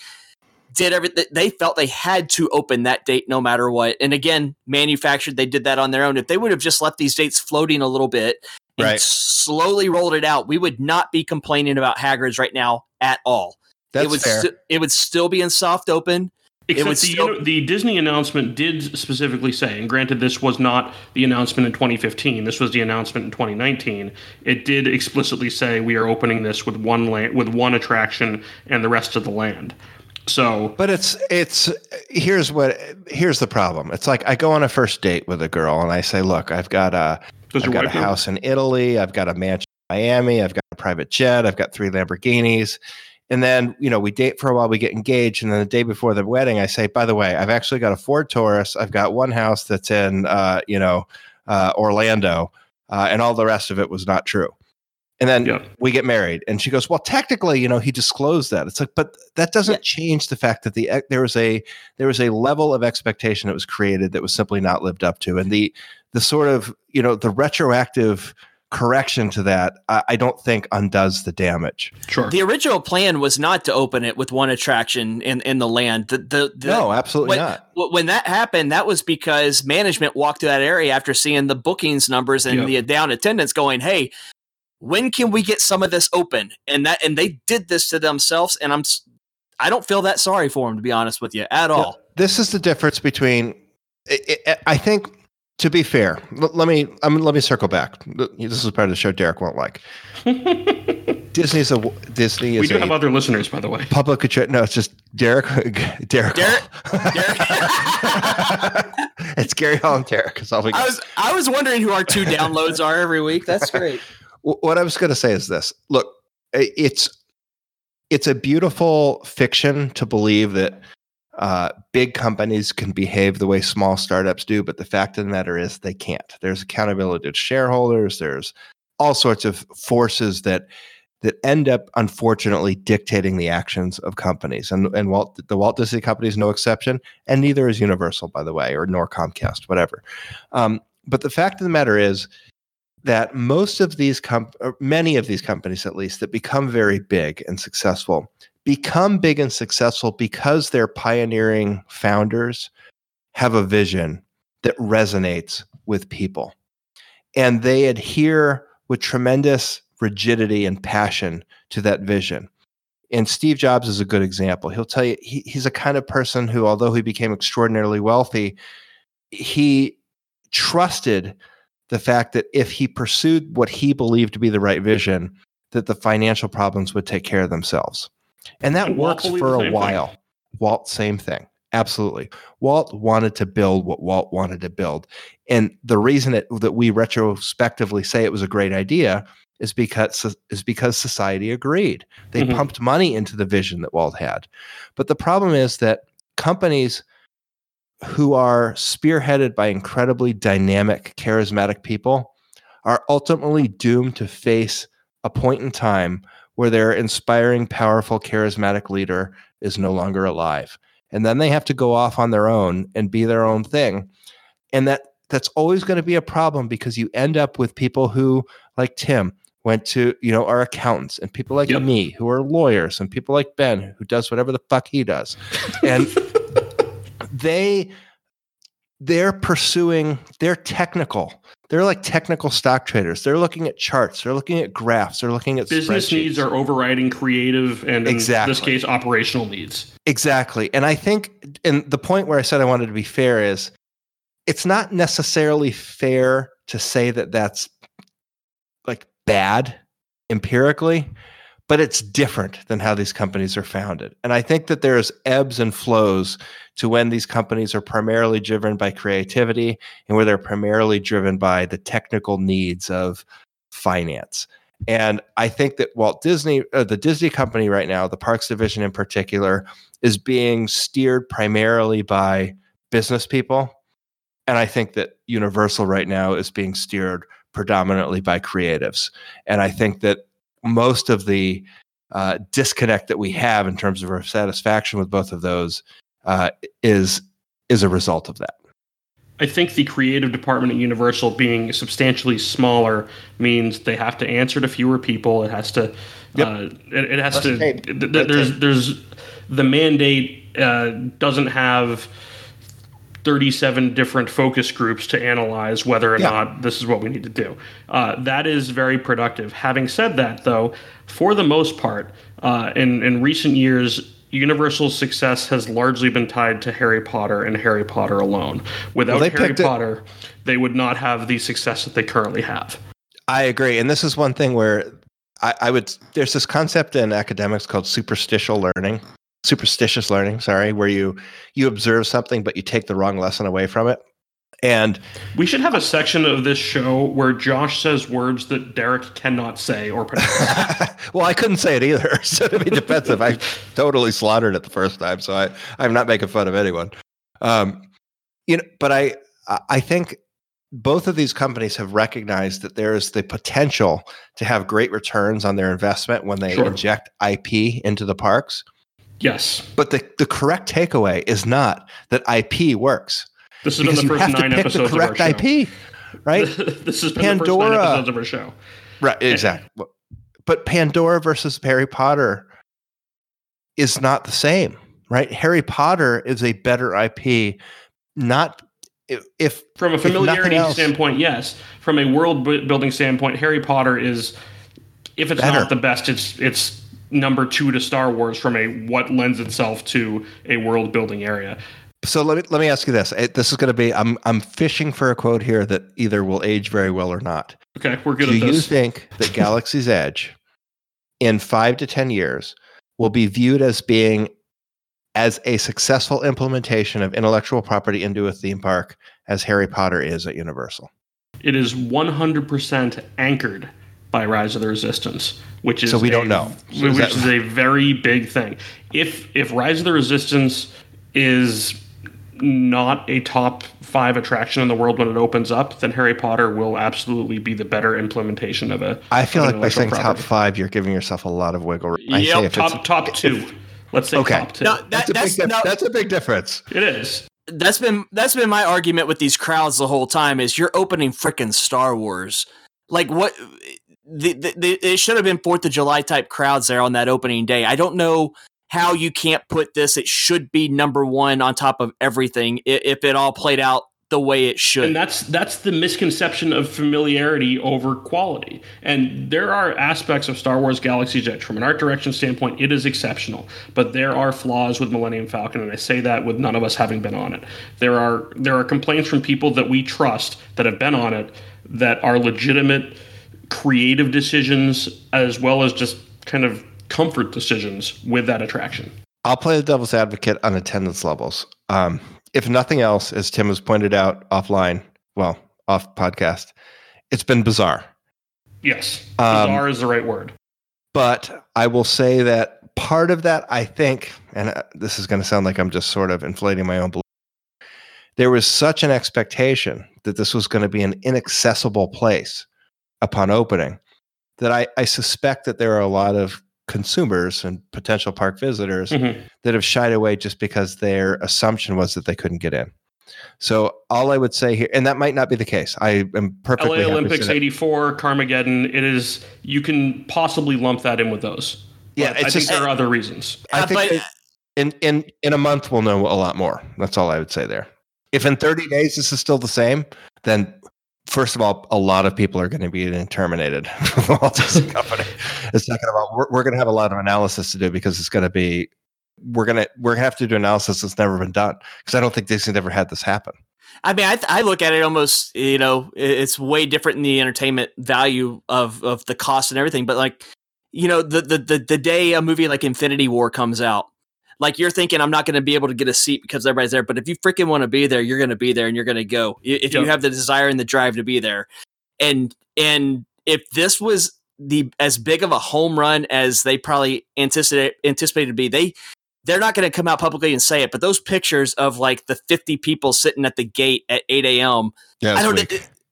did everything. They felt they had to open that date no matter what. And again, manufactured, they did that on their own. If they would have just left these dates floating a little bit and Right. slowly rolled it out, we would not be complaining about Hagrid's right now at all. That's it would fair. sti- it would still be in soft open. Except would the, still- the Disney announcement did specifically say, and granted, this was not the announcement in 2015. This was the announcement in 2019. It did explicitly say we are opening this with one land, with one attraction, and the rest of the land. So But it's it's here's what here's the problem. It's like I go on a first date with a girl and I say, "Look, I've got a I've got a house in Italy, I've got a mansion in Miami, I've got a private jet, I've got three Lamborghinis." And then, you know, we date for a while, we get engaged, and then the day before the wedding, I say, "By the way, I've actually got a Ford Taurus. I've got one house that's in uh, you know, uh, Orlando, uh, and all the rest of it was not true." And then Yeah. we get married, and she goes, "Well, technically, you know, he disclosed that." It's like, but that doesn't Yeah. change the fact that the there was a there was a level of expectation that was created that was simply not lived up to, and the the sort of you know the retroactive correction to that, I, I don't think undoes the damage. Sure. The original plan was not to open it with one attraction in, in the land. The, the, the, no, absolutely when, not. when that happened, that was because management walked to that area after seeing the bookings numbers and Yeah. the down attendance, going, "Hey, when can we get some of this open?" And that and they did this to themselves. And I'm s- I don't feel that sorry for them to be honest with you at all. This is the difference between. I, I- I think, to be fair, let me I mean, let me circle back. This is part of the show Derek won't like. Disney's a Disney is we do a have other listeners, by the way. public attra- No, it's just Derek. Derek. Derek- it's Gary Hall and Derek. It's all we got. I was I was wondering who our two downloads are every week. That's great. Wh- what I was going to say is this: look, it's it's a beautiful fiction to believe that uh, big companies can behave the way small startups do, but the fact of the matter is they can't. There's accountability to shareholders. There's all sorts of forces that that end up unfortunately dictating the actions of companies, and and Walt the Walt Disney Company is no exception, and neither is Universal, by the way, or nor Comcast, whatever. Um, but the fact of the matter is that most of these com- many of these companies at least that become very big and successful become big and successful because their pioneering founders have a vision that resonates with people and they adhere with tremendous rigidity and passion to that vision. And Steve Jobs is a good example. He'll tell you he, he's a kind of person who, although he became extraordinarily wealthy, he trusted the fact that if he pursued what he believed to be the right vision, that the financial problems would take care of themselves. And that And works for a same thing. while. Walt, same thing. Absolutely. Walt wanted to build what Walt wanted to build. And the reason it, that we retrospectively say it was a great idea is because is because society agreed. They Mhm. pumped money into the vision that Walt had. But the problem is that companies who are spearheaded by incredibly dynamic, charismatic people are ultimately doomed to face a point in time where their inspiring, powerful, charismatic leader is no longer alive. And then they have to go off on their own and be their own thing. And that that's always going to be a problem because you end up with people who, like Tim, went to, you know, are accountants and people like Yep. me who are lawyers and people like Ben who does whatever the fuck he does. And they they're pursuing they're technical. They're like technical stock traders. They're looking at charts. They're looking at graphs. They're looking at Business needs are overriding creative and, in this case, operational needs. exactly. And i think and the point where i said i wanted to be fair is it's not necessarily fair to say that that's like bad empirically but it's different than how these companies are founded. And i think that there's ebbs and flows to when these companies are primarily driven by creativity and where they're primarily driven by the technical needs of finance. And i think that walt disney uh, the disney company right now the parks division in particular is being steered primarily by business people. And i think that universal right now is being steered predominantly by creatives. And i think that most of the uh, disconnect that we have in terms of our satisfaction with both of those uh, is is a result of that. I think the creative department at Universal being substantially smaller means they have to answer to fewer people. It has to. Yep. Uh, it, it has Less to. th- th- there's tape. there's the mandate uh, doesn't have. 37 different focus groups to analyze whether or Yeah. not this is what we need to do. Uh, that is very productive. Having said that, though, for the most part, uh, in, in recent years, Universal's success has largely been tied to Harry Potter and Harry Potter alone. Without they Harry picked it- Potter, they would not have the success that they currently have. I agree, and this is one thing where I, I would. There's this concept in academics called superstitial learning, superstitious learning. Sorry, where you you observe something but you take the wrong lesson away from it, and We should have a section of this show where Josh says words that Derek cannot say or pronounce. well, I couldn't say it either. So to be defensive, I totally slaughtered it the first time. So I, I'm not making fun of anyone. Um, you know, but I, I- think both of these companies have recognized that there is the potential to have great returns on their investment when they Sure. inject IP into the parks. Yes. But the, the correct takeaway is not that IP works This has been the first nine pick the episodes of our correct show. IP, right? this has been the first Pandora. nine episodes of our show. Right, eh. exactly. But Pandora versus Harry Potter is not the same, right? Harry Potter is a better IP, not if, if From a familiarity else- standpoint, yes. From a world building standpoint, Harry Potter is, if it's Better. not the best, it's it's number two to Star Wars from a what lends itself to a world building area. so. Let me let me ask you this. This is going to be. I'm I'm fishing for a quote here that either will age very well or not. Okay, we're good Do you think that Galaxy's Edge, in five to ten years, will be viewed as being as a successful implementation of intellectual property into a theme park as Harry Potter is at Universal? It is 100% anchored by Rise of the Resistance, which is So we don't a- know. So which is that- is a very big thing. If if Rise of the Resistance is not a top five attraction in the world when it opens up, then Harry Potter will absolutely be the better implementation of it. I feel like an by intellectual saying top five, you're giving yourself a lot of wiggle room. I Yep, say if top it's, top two. Let's say Okay. top two. No, that, that's, a that's, big, no, that's a big difference. it is. that's been that's been my argument with these crowds the whole time is you're opening freaking Star Wars. Like what the, the, it should have been 4th of July type crowds there on that opening day. I don't know how you can't put this it should be number 1 on top of everything i- if it all played out the way it should. And that's that's the misconception of familiarity over quality. And there are aspects of Star Wars Galaxy's Edge from an art direction standpoint, it is exceptional. But there are flaws with Millennium Falcon, and I say that with none of us having been on it. There are there are complaints from people that we trust that have been on it that are legitimate creative decisions as well as just kind of comfort decisions with that attraction. I'll play the devil's advocate on attendance levels. Um, if nothing else, as Tim has pointed out offline, well, off podcast, it's been bizarre. Yes, um, bizarre um, is the right word. But I will say that part of that, I think, and uh, this is going to sound like I'm just sort of inflating my own belief. There was such an expectation that this was going to be an inaccessible place upon opening that I, I suspect that there are a lot of consumers and potential park visitors mm-hmm. that have shied away just because their assumption was that they couldn't get in. So all I would say here, and that might not be the case. I am perfectly. LA Olympics '84, Carmageddon. It is. You can possibly lump that in with those. Yeah, I just, think there are other reasons. I uh, think in in in a month we'll know a lot more. That's all I would say there. If in 30 days this is still the same, then first of all, a lot of people are going to be terminated from Walt Disney Company. And second of all, we're, we're going to have a lot of analysis to do because it's going to be we're going to we're going to have to do analysis that's never been done because I don't think Disney's ever had this happen. I mean, I, I look at it almost, you know, it's way different in the entertainment value of of the cost and everything. But like, you know, the the the, the day a movie like Infinity War comes out, like you're thinking I'm not going to be able to get a seat because everybody's there, but if you freaking want to be there, you're going to be there and you're going to go. If yep. you have the desire and the drive to be there. And and if this was the as big of a home run as they probably anticipated anticipated to be, they they're not going to come out publicly and say it, but those pictures of like the 50 people sitting at the gate at 8 a.m. Yeah, I don't.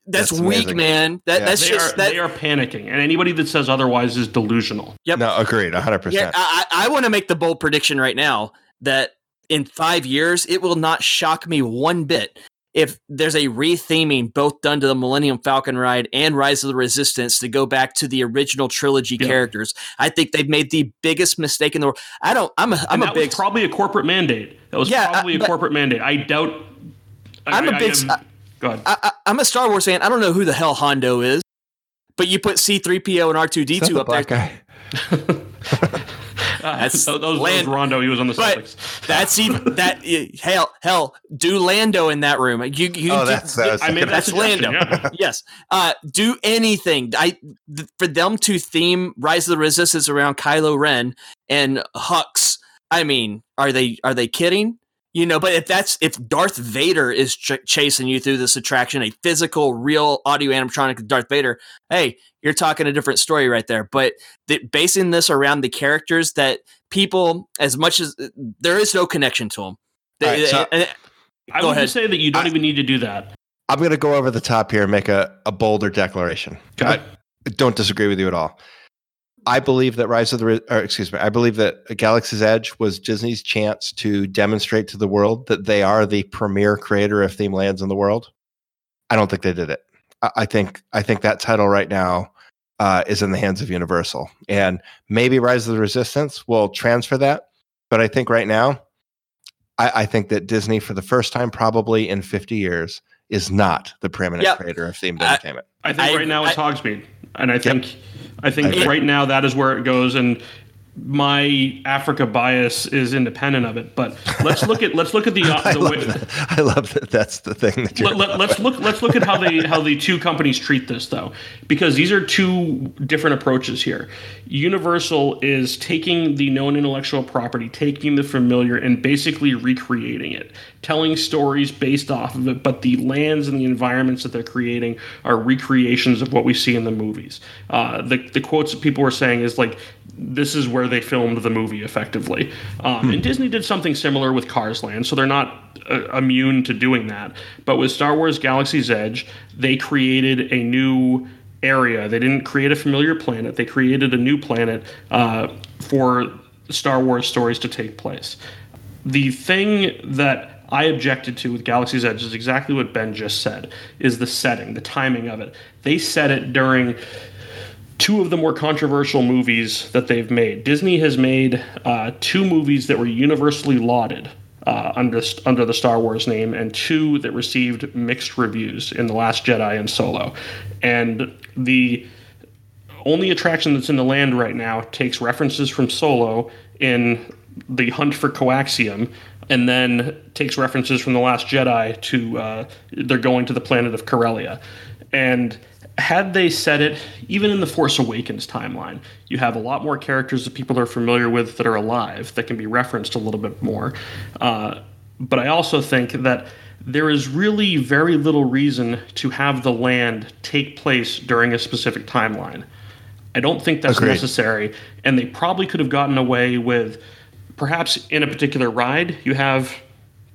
That's, that's weak, man. That, yeah. That's they just are, that, they are panicking, and anybody that says otherwise is delusional. Yep. No, agreed, hundred yeah, percent. I, I want to make the bold prediction right now that in five years, it will not shock me one bit if there's a retheming both done to the Millennium Falcon ride and Rise of the Resistance to go back to the original trilogy yeah. characters. I think they've made the biggest mistake in the world. I don't. I'm a. I'm and a big. probably a corporate mandate. That was yeah, probably a corporate mandate. I doubt. I, am a big. I, am, go ahead. I, am a Star Wars fan. I don't know who the hell Hondo is, but you put C3PO and R2D2 up there. Guy? that's that, was, Land- Rondo. He was on the Celtics. That's even that. Hell, hell, do Lando in that room. You, you oh, that's, do, I mean, that's Lando. Yeah. yes. Uh, do anything. I th- for them to theme Rise of the Resistance around Kylo Ren and Hux. I mean, are they are they kidding? You know, but if that's if Darth Vader is ch- chasing you through this attraction, a physical, real audio animatronic Darth Vader, hey, you're talking a different story right there. But basing this around the characters that people, as much as there is no connection to them. They, right, so I would say that you don't I, even need to do that. I'm going to go over the top here and make a, a bolder declaration. I don't disagree with you at all. I believe that Rise of the, or excuse me, I believe that Galaxy's Edge was Disney's chance to demonstrate to the world that they are the premier creator of theme lands in the world. I don't think they did it. I think I think that title right now uh, is in the hands of Universal, and maybe Rise of the Resistance will transfer that. But I think right now, I, I think that Disney, for the first time probably in 50 years, is not the preeminent yep. creator of themed entertainment. I think I, right now it's Hogsmeade, and I think. Yep I think right now that is where it goes, and my Africa bias is independent of it. But let's look at let's look at the, uh, the I, way, that. I love that. That's the thing that you're. Let, us let, look. Let's look at how they how the two companies treat this though, because these are two different approaches here. Universal is taking the known intellectual property, taking the familiar, and basically recreating it, telling stories based off of it. But the lands and the environments that they're creating are recreations of what we see in the movies. Uh, the the quotes that people were saying is like this is where they filmed the movie effectively. Um, hmm. And Disney did something similar with Cars Land, so they're not uh, immune to doing that. But with Star Wars Galaxy's Edge, they created a new area. They didn't create a familiar planet, they created a new planet uh, for Star Wars stories to take place. The thing that I objected to with Galaxy's Edge is exactly what Ben just said is the setting, the timing of it. They set it during two of the more controversial movies that they've made. Disney has made uh, two movies that were universally lauded uh, under under the Star Wars name, and two that received mixed reviews in the Last Jedi and Solo, and the only attraction that's in the land right now takes references from Solo in the hunt for coaxium, and then takes references from the Last Jedi to uh, they're going to the planet of Corellia, and had they said it, even in the Force Awakens timeline, you have a lot more characters that people are familiar with that are alive that can be referenced a little bit more. Uh, but I also think that there is really very little reason to have the land take place during a specific timeline. I don't think that's Agreed. necessary, and they probably could have gotten away with perhaps in a particular ride you have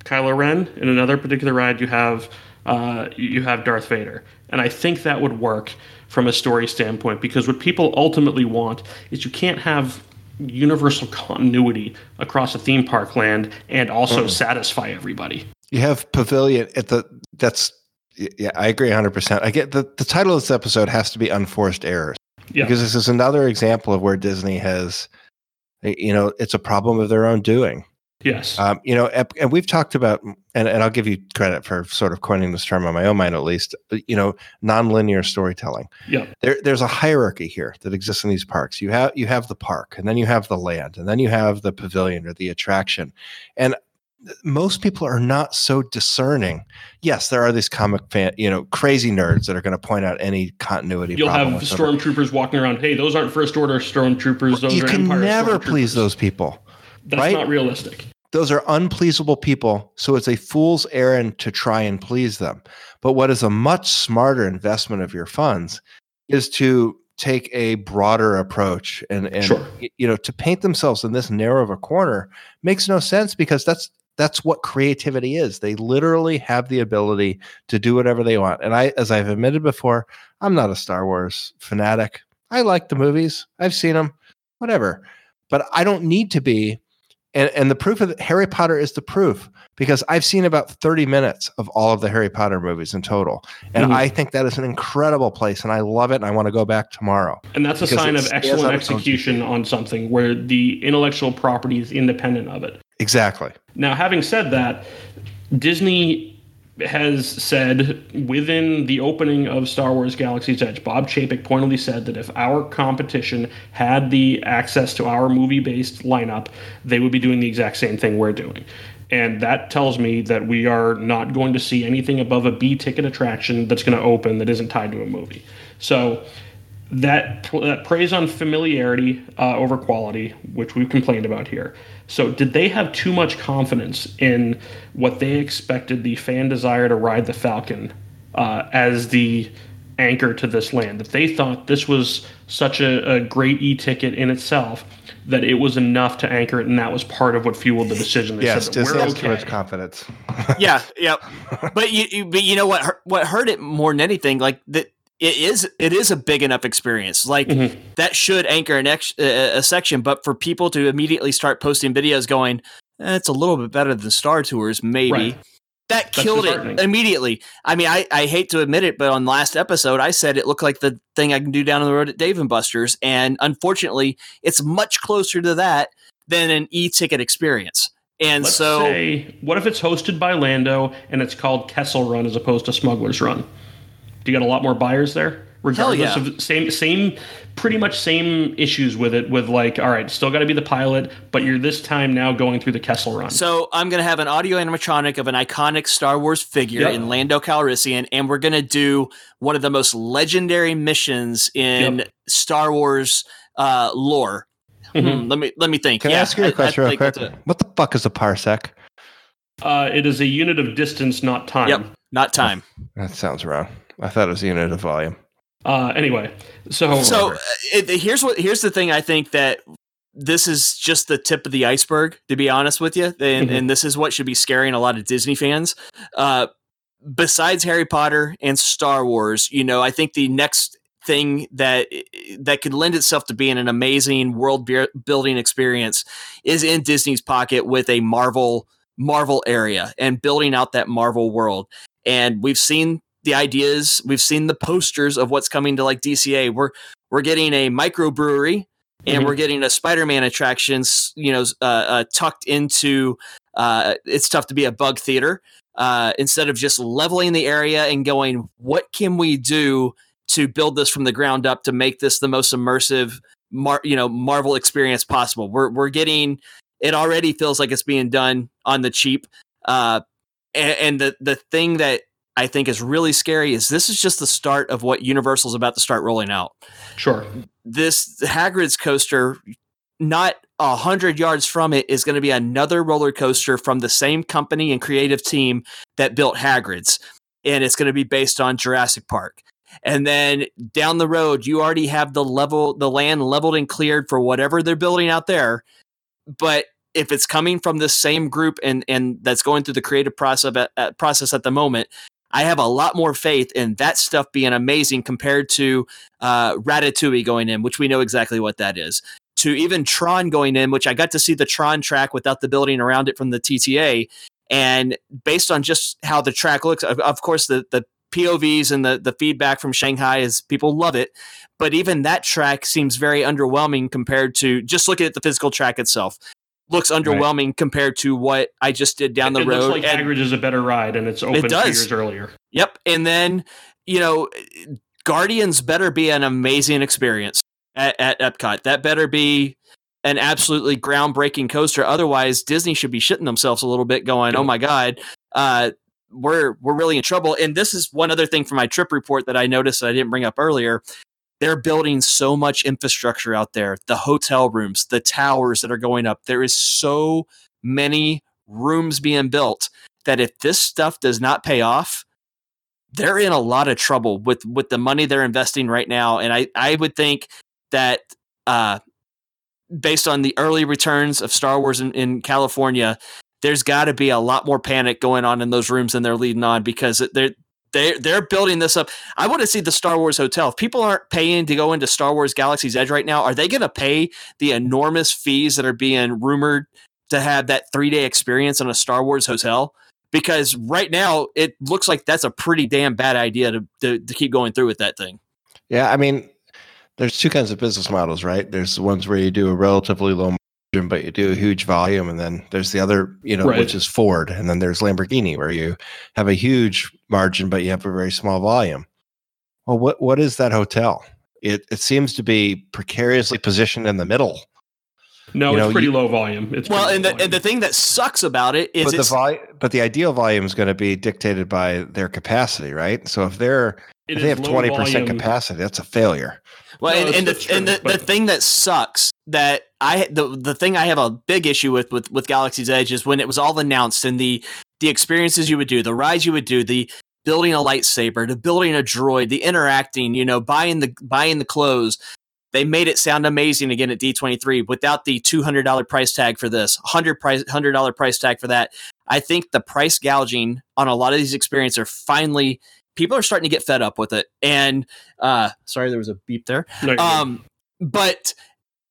Kylo Ren, in another particular ride you have uh, you have Darth Vader, and I think that would work from a story standpoint because what people ultimately want is you can't have universal continuity across a theme park land and also satisfy everybody. You have Pavilion at the that's yeah, I agree 100%. I get the the title of this episode has to be unforced errors Yeah. because this is another example of where Disney has you know, it's a problem of their own doing. Yes. Um, you know, and we've talked about, and, and I'll give you credit for sort of coining this term on my own mind, at least. You know, nonlinear storytelling. yeah. There, there's a hierarchy here that exists in these parks. You have you have the park, and then you have the land, and then you have the pavilion or the attraction, and most people are not so discerning. Yes, there are these comic fan, you know, crazy nerds that are going to point out any continuity. You'll have stormtroopers walking around. Hey, those aren't first order stormtroopers. Those You are can Empire never please those people. That's right? not realistic. those are unpleasable people. So it's a fool's errand to try and please them. But what is a much smarter investment of your funds is to take a broader approach and, and Sure. you know to paint themselves in this narrow of a corner makes no sense because that's that's what creativity is. They literally have the ability to do whatever they want. And I as I've admitted before, I'm not a Star Wars fanatic. I like the movies. I've seen them. Whatever. But I don't need to be and and the proof of Harry Potter is the proof because I've seen about 30 minutes of all of the Harry Potter movies in total. And Mhm. I think that is an incredible place and I love it and I want to go back tomorrow. And that's a sign of excellent on its own two execution on something where the intellectual property is independent of it. Exactly. Now, having said that, Disney has said within the opening of Star Wars Galaxy's Edge, Bob Chapek pointedly said that if our competition had the access to our movie based lineup, they would be doing the exact same thing we're doing. And that tells me that we are not going to see anything above a B ticket attraction that's going to open that isn't tied to a movie. So that, that preys on familiarity uh, over quality, which we've complained about here. So, did they have too much confidence in what they expected the fan desire to ride the Falcon uh, as the anchor to this land? That they thought this was such a, a great e ticket in itself that it was enough to anchor it, and that was part of what fueled the decision. They Yes, said that Disney we're has too much confidence. yeah, yeah. But you, you, but you know what? hurt- What hurt it more than anything, like that, it is, it is a big enough experience. Like Mhm. that should anchor an ex, a, a section. But for people to immediately start posting videos going, eh, it's a little bit better than Star Tours, maybe. Right. That That's killed it immediately. I mean, I, I hate to admit it, but on last episode, I said it looked like the thing I can do down on the road at Dave and Buster's, and unfortunately, it's much closer to that than an e-ticket experience. And Let's so, say, what if it's hosted by Lando and it's called Kessel Run as opposed to Smuggler's Run? Do you got a lot more buyers there? Regardless yeah. of same same pretty much same issues with it with like all right still got to be the pilot but you're this time now going through the Kessel Run. So I'm going to have an audio animatronic of an iconic Star Wars figure Yep. in Lando Calrissian, and we're going to do one of the most legendary missions in Yep. Star Wars uh, lore. Mhm. Hmm, let me let me think. Can I ask you a question real think quick? that's it. What the fuck is a parsec? Uh, it is a unit of distance, not time. Yep, not time. That sounds wrong. I thought it was a unit of volume. Uh, anyway, so So uh, it, here's what here's the thing. I think that this is just the tip of the iceberg, to be honest with you, and, Mhm. and this is what should be scaring a lot of Disney fans. Uh, besides Harry Potter and Star Wars, you know, I think the next thing that that could lend itself to being an amazing world building experience is in Disney's pocket with a Marvel Marvel area and building out that Marvel world. And we've seen the ideas, we've seen the posters of what's coming to like DCA. We're we're getting a microbrewery and Mhm. we're getting a Spider-Man attraction, you know, uh, uh, tucked into. Uh, it's tough to be a bug theater uh, instead of just leveling the area and going, what can we do to build this from the ground up to make this the most immersive, mar- you know, Marvel experience possible? We're we're getting it already feels like it's being done on the cheap. Uh, and, and the the thing that I think is really scary is this is just the start of what Universal's about to start rolling out. Sure. This Hagrid's coaster, not a hundred yards from it, is going to be another roller coaster from the same company and creative team that built Hagrid's, and it's going to be based on Jurassic Park. And then down the road, you already have the level, the land leveled and cleared for whatever they're building out there. But if it's coming from the same group and and that's going through the creative process at, at, process at the moment, I have a lot more faith in that stuff being amazing compared to uh, Ratatouille going in, which we know exactly what that is. To even Tron going in, which I got to see the Tron track without the building around it from the TTA, and based on just how the track looks, of, of course the the POVs and the the feedback from Shanghai is people love it, but even that track seems very underwhelming compared to just looking at the physical track itself. Looks underwhelming compared to what I just did down the it road. looks like and- Hagrid's is a better ride, and it's open two does. years earlier. Yep. And then, you know, Guardians better be an amazing experience at, at Epcot. That better be an absolutely groundbreaking coaster. Otherwise, Disney should be shitting themselves a little bit, going, "Oh my god, uh, we're we're really in trouble." And this is one other thing from my trip report that I noticed that I didn't bring up earlier. They're building so much infrastructure out there. The hotel rooms, the towers that are going up. There is so many rooms being built that if this stuff does not pay off, they're in a lot of trouble with with the money they're investing right now. And I I would think that uh, based on the early returns of Star Wars in, in California, there's got to be a lot more panic going on in those rooms than they're leading on because they're they're they're building this up. I want to see the Star Wars hotel. If people aren't paying to go into Star Wars Galaxy's Edge right now, are they going to pay the enormous fees that are being rumored to have that three day experience on a Star Wars hotel? Because right now it looks like that's a pretty damn bad idea to to, to keep going through with that thing. Yeah, I mean, there's two kinds of business models, right? There's the ones where you do a relatively low but you do a huge volume, and then there's the other, you know, Right. which is Ford, and then there's Lamborghini, where you have a huge margin, but you have a very small volume. Well, what what is that hotel? It it seems to be precariously positioned in the middle. No, You it's know, pretty you- low volume. It's Well, and low the and the thing that sucks about it is But the it's, volume, but the ideal volume is going to be dictated by their capacity, right? So if they're if they have twenty percent volume. capacity, that's a failure. Well, No, and, and the and true, the, the but- thing that sucks that I the the thing I have a big issue with with with Galaxy's Edge is when it was all announced and the the experiences you would do, the rides you would do, the building a lightsaber, the building a droid, the interacting, you know, buying the buying the clothes. They made it sound amazing again at D23 without the $200 price tag for this, 100 price $100 price tag for that. I think the price gouging on a lot of these experiences are finally people are starting to get fed up with it. And uh sorry there was a beep there. No. Um, but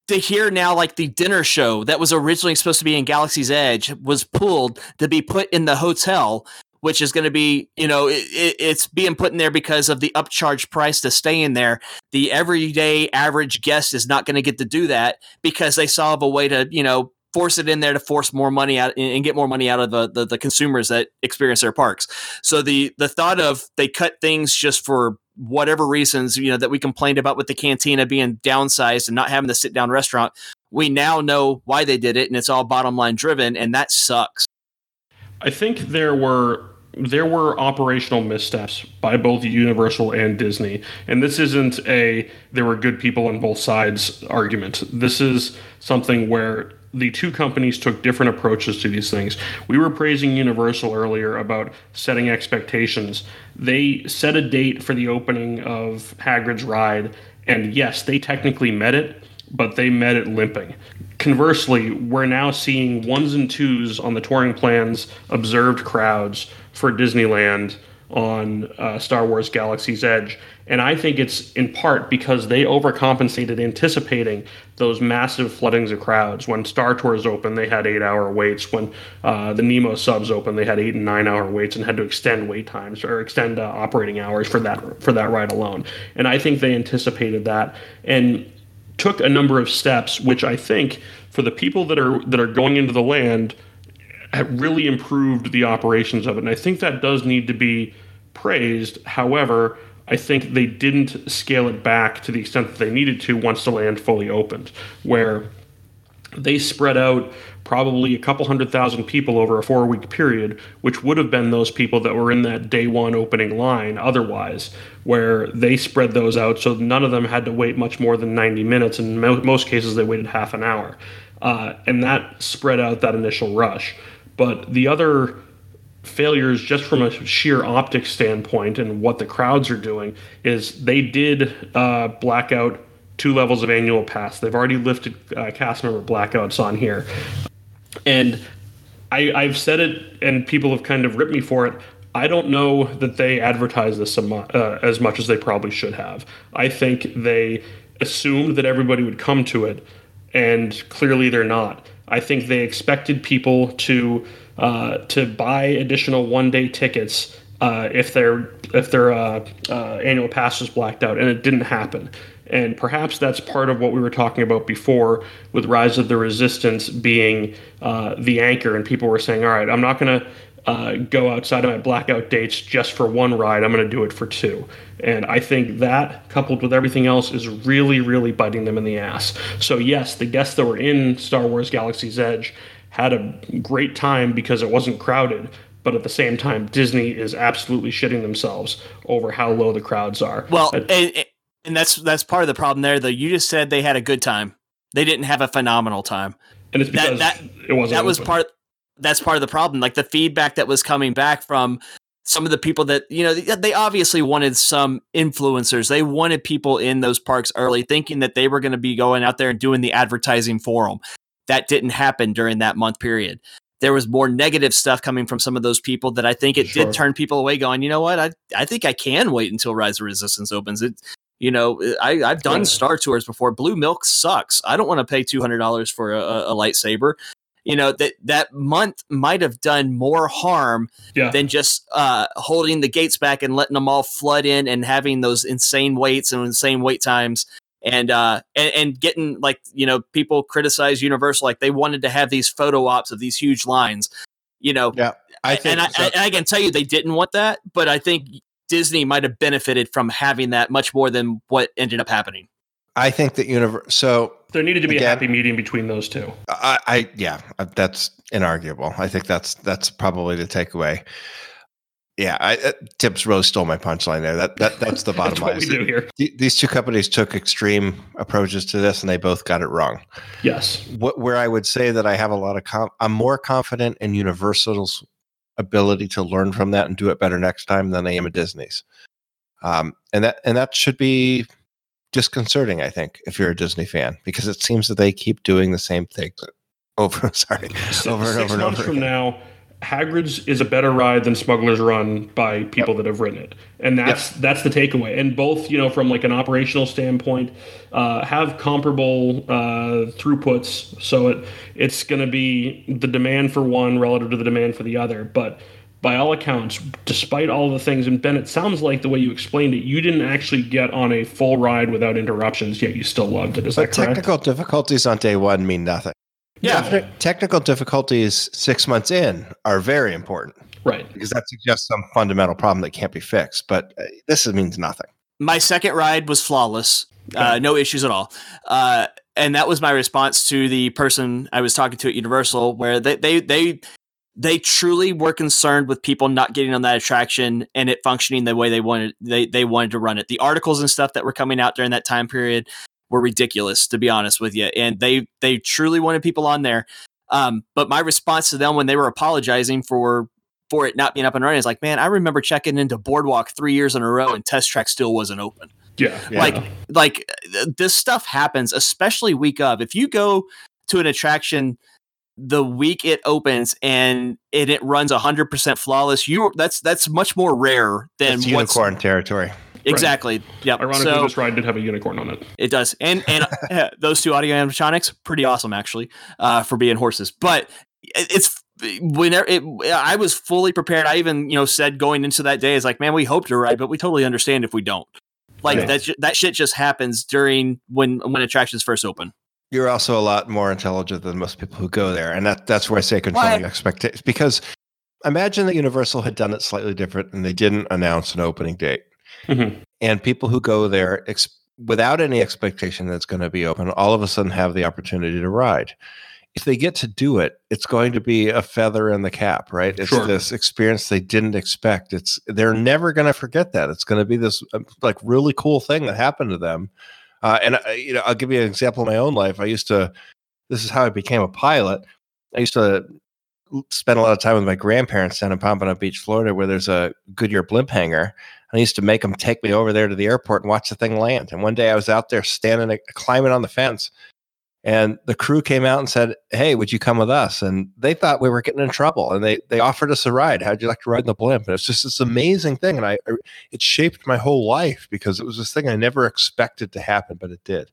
to hear now, like the dinner show that was originally supposed to be in Galaxy's Edge was pulled to be put in the hotel, which is going to be, you know, it, it, it's being put in there because of the upcharge price to stay in there. The everyday average guest is not going to get to do that because they saw of a way to, you know, force it in there to force more money out and get more money out of the, the, the consumers that experience their parks. So the the thought of they cut things just for whatever reasons, you know, that we complained about with the cantina being downsized and not having the sit down restaurant, we now know why they did it and it's all bottom line driven and that sucks. I think there were there were operational missteps by both Universal and Disney, and this isn't a there were good people on both sides argument. This is something where the two companies took different approaches to these things. We were praising Universal earlier about setting expectations. They set a date for the opening of Hagrid's ride, and yes, they technically met it, but they met it limping. Conversely, we're now seeing ones and twos on the touring plans, observed crowds for Disneyland on uh, Star Wars Galaxy's Edge. And I think it's in part because they overcompensated anticipating those massive floodings of crowds. When Star Tours opened, they had eight hour waits. When uh, the Nemo subs opened, they had eight and nine hour waits and had to extend wait times or extend uh, operating hours for that for that ride alone. And I think they anticipated that. And took a number of steps, which I think for the people that are that are going into the land really improved the operations of it. And I think that does need to be praised. However, I think they didn't scale it back to the extent that they needed to once the land fully opened, where they spread out probably a couple hundred thousand people over a four week period, which would have been those people that were in that day one opening line otherwise, where they spread those out so none of them had to wait much more than 90 minutes. In mo- most cases, they waited half an hour. Uh, and that spread out that initial rush. But the other failures, just from a sheer optics standpoint and what the crowds are doing, is they did uh, black out two levels of annual pass. They've already lifted uh, cast member blackouts on here. And I, I've said it, and people have kind of ripped me for it. I don't know that they advertised this uh, as much as they probably should have. I think they assumed that everybody would come to it, and clearly they're not. I think they expected people to uh, to buy additional one day tickets uh, if their if their uh, uh, annual pass was blacked out, and it didn't happen. And perhaps that's part of what we were talking about before with Rise of the Resistance being uh, the anchor, and people were saying, "All right, I'm not going to." Uh, go outside of my blackout dates just for one ride. I'm going to do it for two. And I think that, coupled with everything else, is really, really biting them in the ass. So, yes, the guests that were in Star Wars Galaxy's Edge had a great time because it wasn't crowded. But at the same time, Disney is absolutely shitting themselves over how low the crowds are. Well, and, and that's that's part of the problem there. Though you just said they had a good time, they didn't have a phenomenal time, and it's because that, that it wasn't. That was part. That's part of the problem. Like the feedback that was coming back from some of the people that you know they obviously wanted some influencers they wanted people in those parks early thinking that they were going to be going out there and doing the advertising for them that didn't happen during that month period. There was more negative stuff coming from some of those people that I think it sure. did turn people away going, you know what? I, I think I can wait until Rise of Resistance opens. It, you know, I, I've done Star Tours before. Blue Milk sucks. I don't want to pay $200 for a, a lightsaber you know that that month might have done more harm yeah. than just uh, holding the gates back and letting them all flood in and having those insane waits and insane wait times and uh and, and, getting like you know people criticize universal like they wanted to have these photo ops of these huge lines you know yeah i think and I, so. I, I, can tell you they didn't want that but i think disney might have benefited from having that much more than what ended up happening. I think that universe so there needed to be again, a happy medium between those two. I, I yeah that's inarguable. I think that's that's probably the takeaway yeah, I, uh, Tips Rose stole my punchline there. That, that that's the bottom that's line. we do here. These two companies took extreme approaches to this, and they both got it wrong. Yes. What where I would say that I have a lot of com- I'm more confident in Universal's ability to learn from that and do it better next time than I am at Disney's. Um, and that and that should be disconcerting, I think, if you're a Disney fan, because it seems that they keep doing the same thing over. Sorry, over and over and over. Six months from now Hagrid's is a better ride than Smuggler's Run by people yep. that have written it, and that's yep. that's the takeaway. And both, you know, from like an operational standpoint, uh, have comparable uh, throughputs. So it it's going to be the demand for one relative to the demand for the other. But by all accounts, despite all the things, and Ben, it sounds like the way you explained it, you didn't actually get on a full ride without interruptions, yet you still loved it. Is but that correct? Technical difficulties on day one mean nothing. Yeah. technical difficulties six months in are very important. Right. Because that suggests some fundamental problem that can't be fixed. But uh, this means nothing. My second ride was flawless, uh, no issues at all. Uh, and that was my response to the person I was talking to at Universal, where they, they, they, they truly were concerned with people not getting on that attraction and it functioning the way they wanted they, they wanted to run it. The articles and stuff that were coming out during that time period were ridiculous, to be honest with you. And they they truly wanted people on there. Um, but my response to them when they were apologizing for for it not being up and running is like, man, I remember checking into Boardwalk three years in a row and Test Track still wasn't open. Yeah, yeah. like like this stuff happens, especially week of. If you go to an attraction the week it opens and it, it runs 100% flawless you that's that's much more rare than that's unicorn territory Exactly. Right. Yep. Ironically, so, this ride did have a unicorn on it. It does, and and uh, those two audio animatronics, pretty awesome actually, uh, for being horses. But it's whenever it, I was fully prepared. I even you know said going into that day is like, man, we hope to ride, but we totally understand if we don't. Like that that shit just happens during when when attractions first open. You're also a lot more intelligent than most people who go there, and that that's where I say controlling expectations. Because imagine that Universal had done it slightly different, and they didn't announce an opening date, mm-hmm. and people who go there ex- without any expectation that it's going to be open, all of a sudden have the opportunity to ride if they get to do it, it's going to be a feather in the cap, right? It's sure. this experience they didn't expect. It's they're never going to forget that. It's going to be this uh, like really cool thing that happened to them. Uh, and uh, you know, I'll give you an example of my own life. I used to. This is how I became a pilot. I used to spend a lot of time with my grandparents down in Pompano Beach, Florida, where there's a Goodyear blimp hangar. I used to make them take me over there to the airport and watch the thing land. And one day I was out there standing, uh, climbing on the fence, and the crew came out and said, "Hey, would you come with us?" And they thought we were getting in trouble, and they they offered us a ride. How'd you like to ride in the blimp? And it's just this amazing thing, and I, it shaped my whole life because it was this thing I never expected to happen, but it did.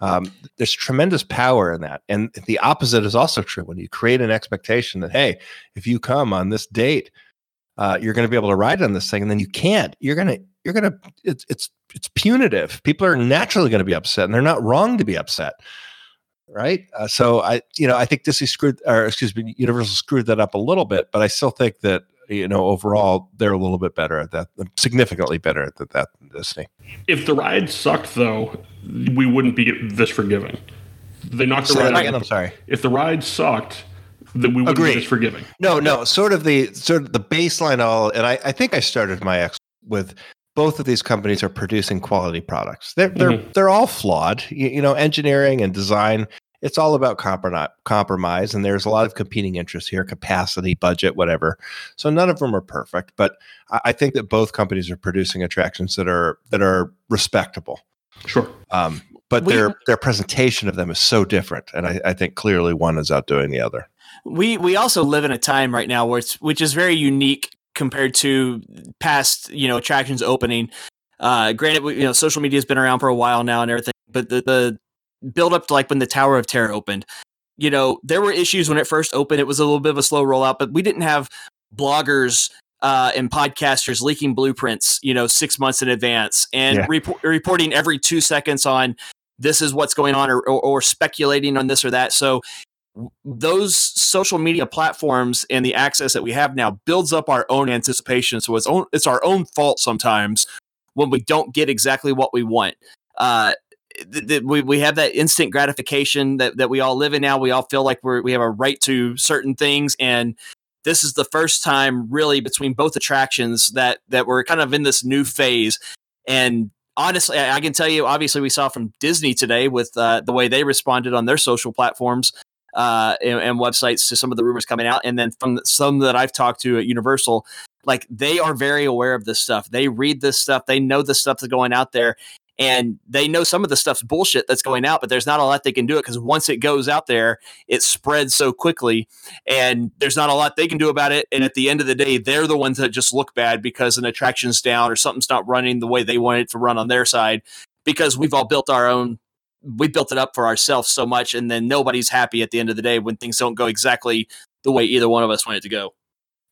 Um, there's tremendous power in that, and the opposite is also true. When you create an expectation that, hey, if you come on this date, uh, you're going to be able to ride on this thing, and then you can't, you're gonna you're gonna it's it's it's punitive. People are naturally going to be upset, and they're not wrong to be upset right? Uh, so I, you know, I think Disney screwed, or excuse me, Universal screwed that up a little bit, but I still think that you know overall they're a little bit better at that, significantly better at that, than Disney. If the ride sucked, though, we wouldn't be this forgiving. They knocked the ride. Again, I'm sorry. If the ride sucked, then we wouldn't be this forgiving. No, no, sort of the sort of the baseline. All, and I, I think I started my ex with both of these companies are producing quality products. They're they're mm-hmm. they're all flawed. You, you, know, engineering and design. It's all about compromise, and there's a lot of competing interests here: capacity, budget, whatever. So none of them are perfect, but I, I think that both companies are producing attractions that are that are respectable. Sure. Um, but we, their their presentation of them is so different, and I, I think clearly one is outdoing the other. We we also live in a time right now where it's which is very unique compared to past you know attractions opening. Uh, granted, you know social media has been around for a while now and everything, but the the build up to like when the Tower of Terror opened, you know there were issues when it first opened. It was a little bit of a slow rollout, but we didn't have bloggers uh, and podcasters leaking blueprints, you know, six months in advance and yeah. rep- reporting every two seconds on this is what's going on or, or, or, speculating on this or that. So those social media platforms and the access that we have now builds up our own anticipation. So it's own, it's our own fault sometimes when we don't get exactly what we want. Uh, th- th- we, we have that instant gratification that, that we all live in now. We all feel like we we have a right to certain things. And this is the first time really between both attractions that, that we're kind of in this new phase. And honestly, I can tell you, obviously, we saw from Disney today with uh, the way they responded on their social platforms uh, and, and, websites to some of the rumors coming out, and then from some that I've talked to at Universal, like they are very aware of this stuff. They read this stuff. They know the stuff that's going out there, and they know some of the stuff's bullshit that's going out. But there's not a lot they can do it because once it goes out there, it spreads so quickly, and there's not a lot they can do about it. And at the end of the day, they're the ones that just look bad because an attraction's down or something's not running the way they want it to run on their side because we've all built our own we built it up for ourselves so much, and then nobody's happy at the end of the day when things don't go exactly the way either one of us wanted it to go.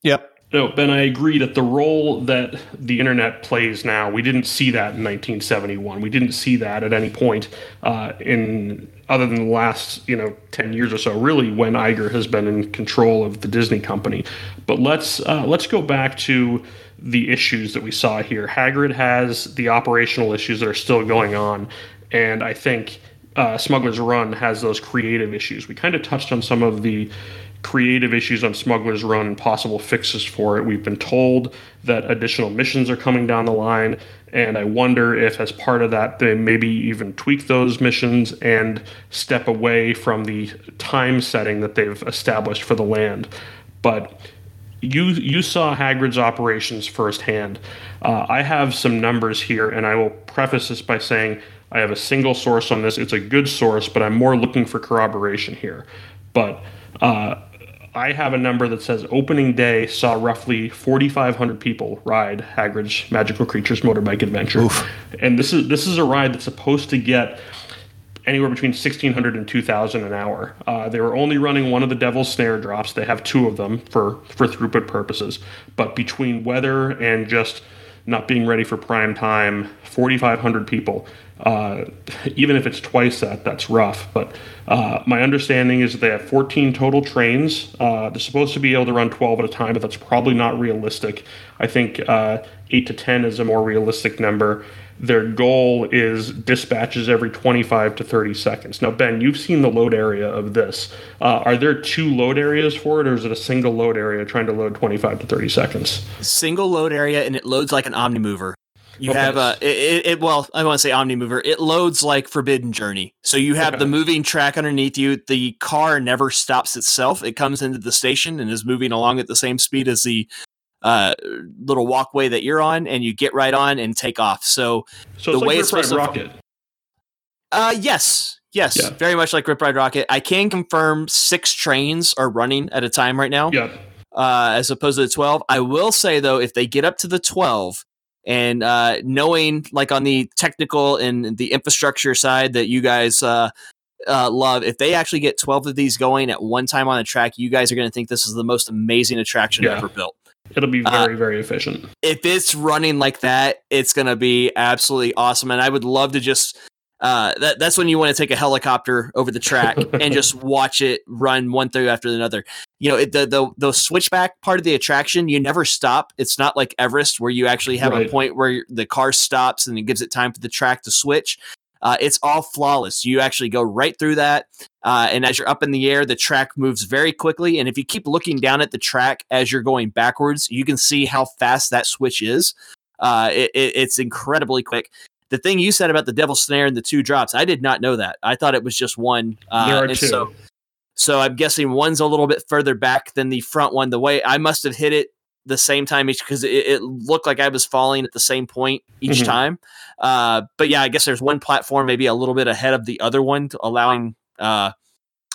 Yep. No, Ben, I agree that the role that the internet plays now, we didn't see that in 1971. We didn't see that at any point uh, in other than the last, you know, 10 years or so, really, when Iger has been in control of the Disney company. But let's uh, let's go back to the issues that we saw here. Hagrid has the operational issues that are still going on, and I think uh, Smuggler's Run has those creative issues. We kind of touched on some of the creative issues on Smuggler's Run and possible fixes for it. We've been told that additional missions are coming down the line, and I wonder if, as part of that, they maybe even tweak those missions and step away from the time setting that they've established for the land. But you you saw Hagrid's operations firsthand. Uh, I have some numbers here, and I will preface this by saying I have a single source on this. It's a good source, but I'm more looking for corroboration here. But uh, I have a number that says opening day saw roughly 4,500 people ride Hagrid's Magical Creatures Motorbike Adventure, Oof. and this is this is a ride that's supposed to get anywhere between 1,600 and 2,000 an hour. Uh, they were only running one of the Devil's Snare drops. They have two of them for for throughput purposes, but between weather and just not being ready for prime time, 4,500 people. Uh, even if it's twice that, that's rough. But uh, my understanding is they have 14 total trains. Uh, they're supposed to be able to run 12 at a time, but that's probably not realistic. I think uh, 8 to 10 is a more realistic number. Their goal is dispatches every 25 to 30 seconds. Now, Ben, you've seen the load area of this. Uh, are there two load areas for it, or is it a single load area trying to load 25 to 30 seconds? Single load area, and it loads like an OmniMover. You okay. have a it, it, well, I want to say OmniMover. It loads like Forbidden Journey. So you have okay. the moving track underneath you. The car never stops itself. It comes into the station and is moving along at the same speed as the uh, little walkway that you're on, and you get right on and take off. So, so the way it's supposed Rockit. Uh, yes, yes, yeah. very much like Rip Ride Rockit. I can confirm six trains are running at a time right now. Yeah. Uh, as opposed to the 12. I will say though, if they get up to the 12, and uh, knowing like on the technical and the infrastructure side that you guys uh, uh, love, if they actually get 12 of these going at one time on a track, you guys are going to think this is the most amazing attraction yeah. ever built. It'll be uh, very, very efficient. If it's running like that, it's going to be absolutely awesome. And I would love to just. Uh, that, that's when you want to take a helicopter over the track and just watch it run one through after another. You know, it, the, the the switchback part of the attraction, you never stop. It's not like Everest where you actually have right. a point where the car stops and it gives it time for the track to switch. Uh, it's all flawless. You actually go right through that. Uh, and as you're up in the air, the track moves very quickly. And if you keep looking down at the track as you're going backwards, you can see how fast that switch is. Uh, it, it, it's incredibly quick. The thing you said about the devil snare and the two drops, I did not know that. I thought it was just one. Uh, there are two. So, so I'm guessing one's a little bit further back than the front one. The way I must have hit it the same time each because it, it, looked like I was falling at the same point each mm-hmm. time. Uh, but yeah, I guess there's one platform maybe a little bit ahead of the other one, allowing. Uh,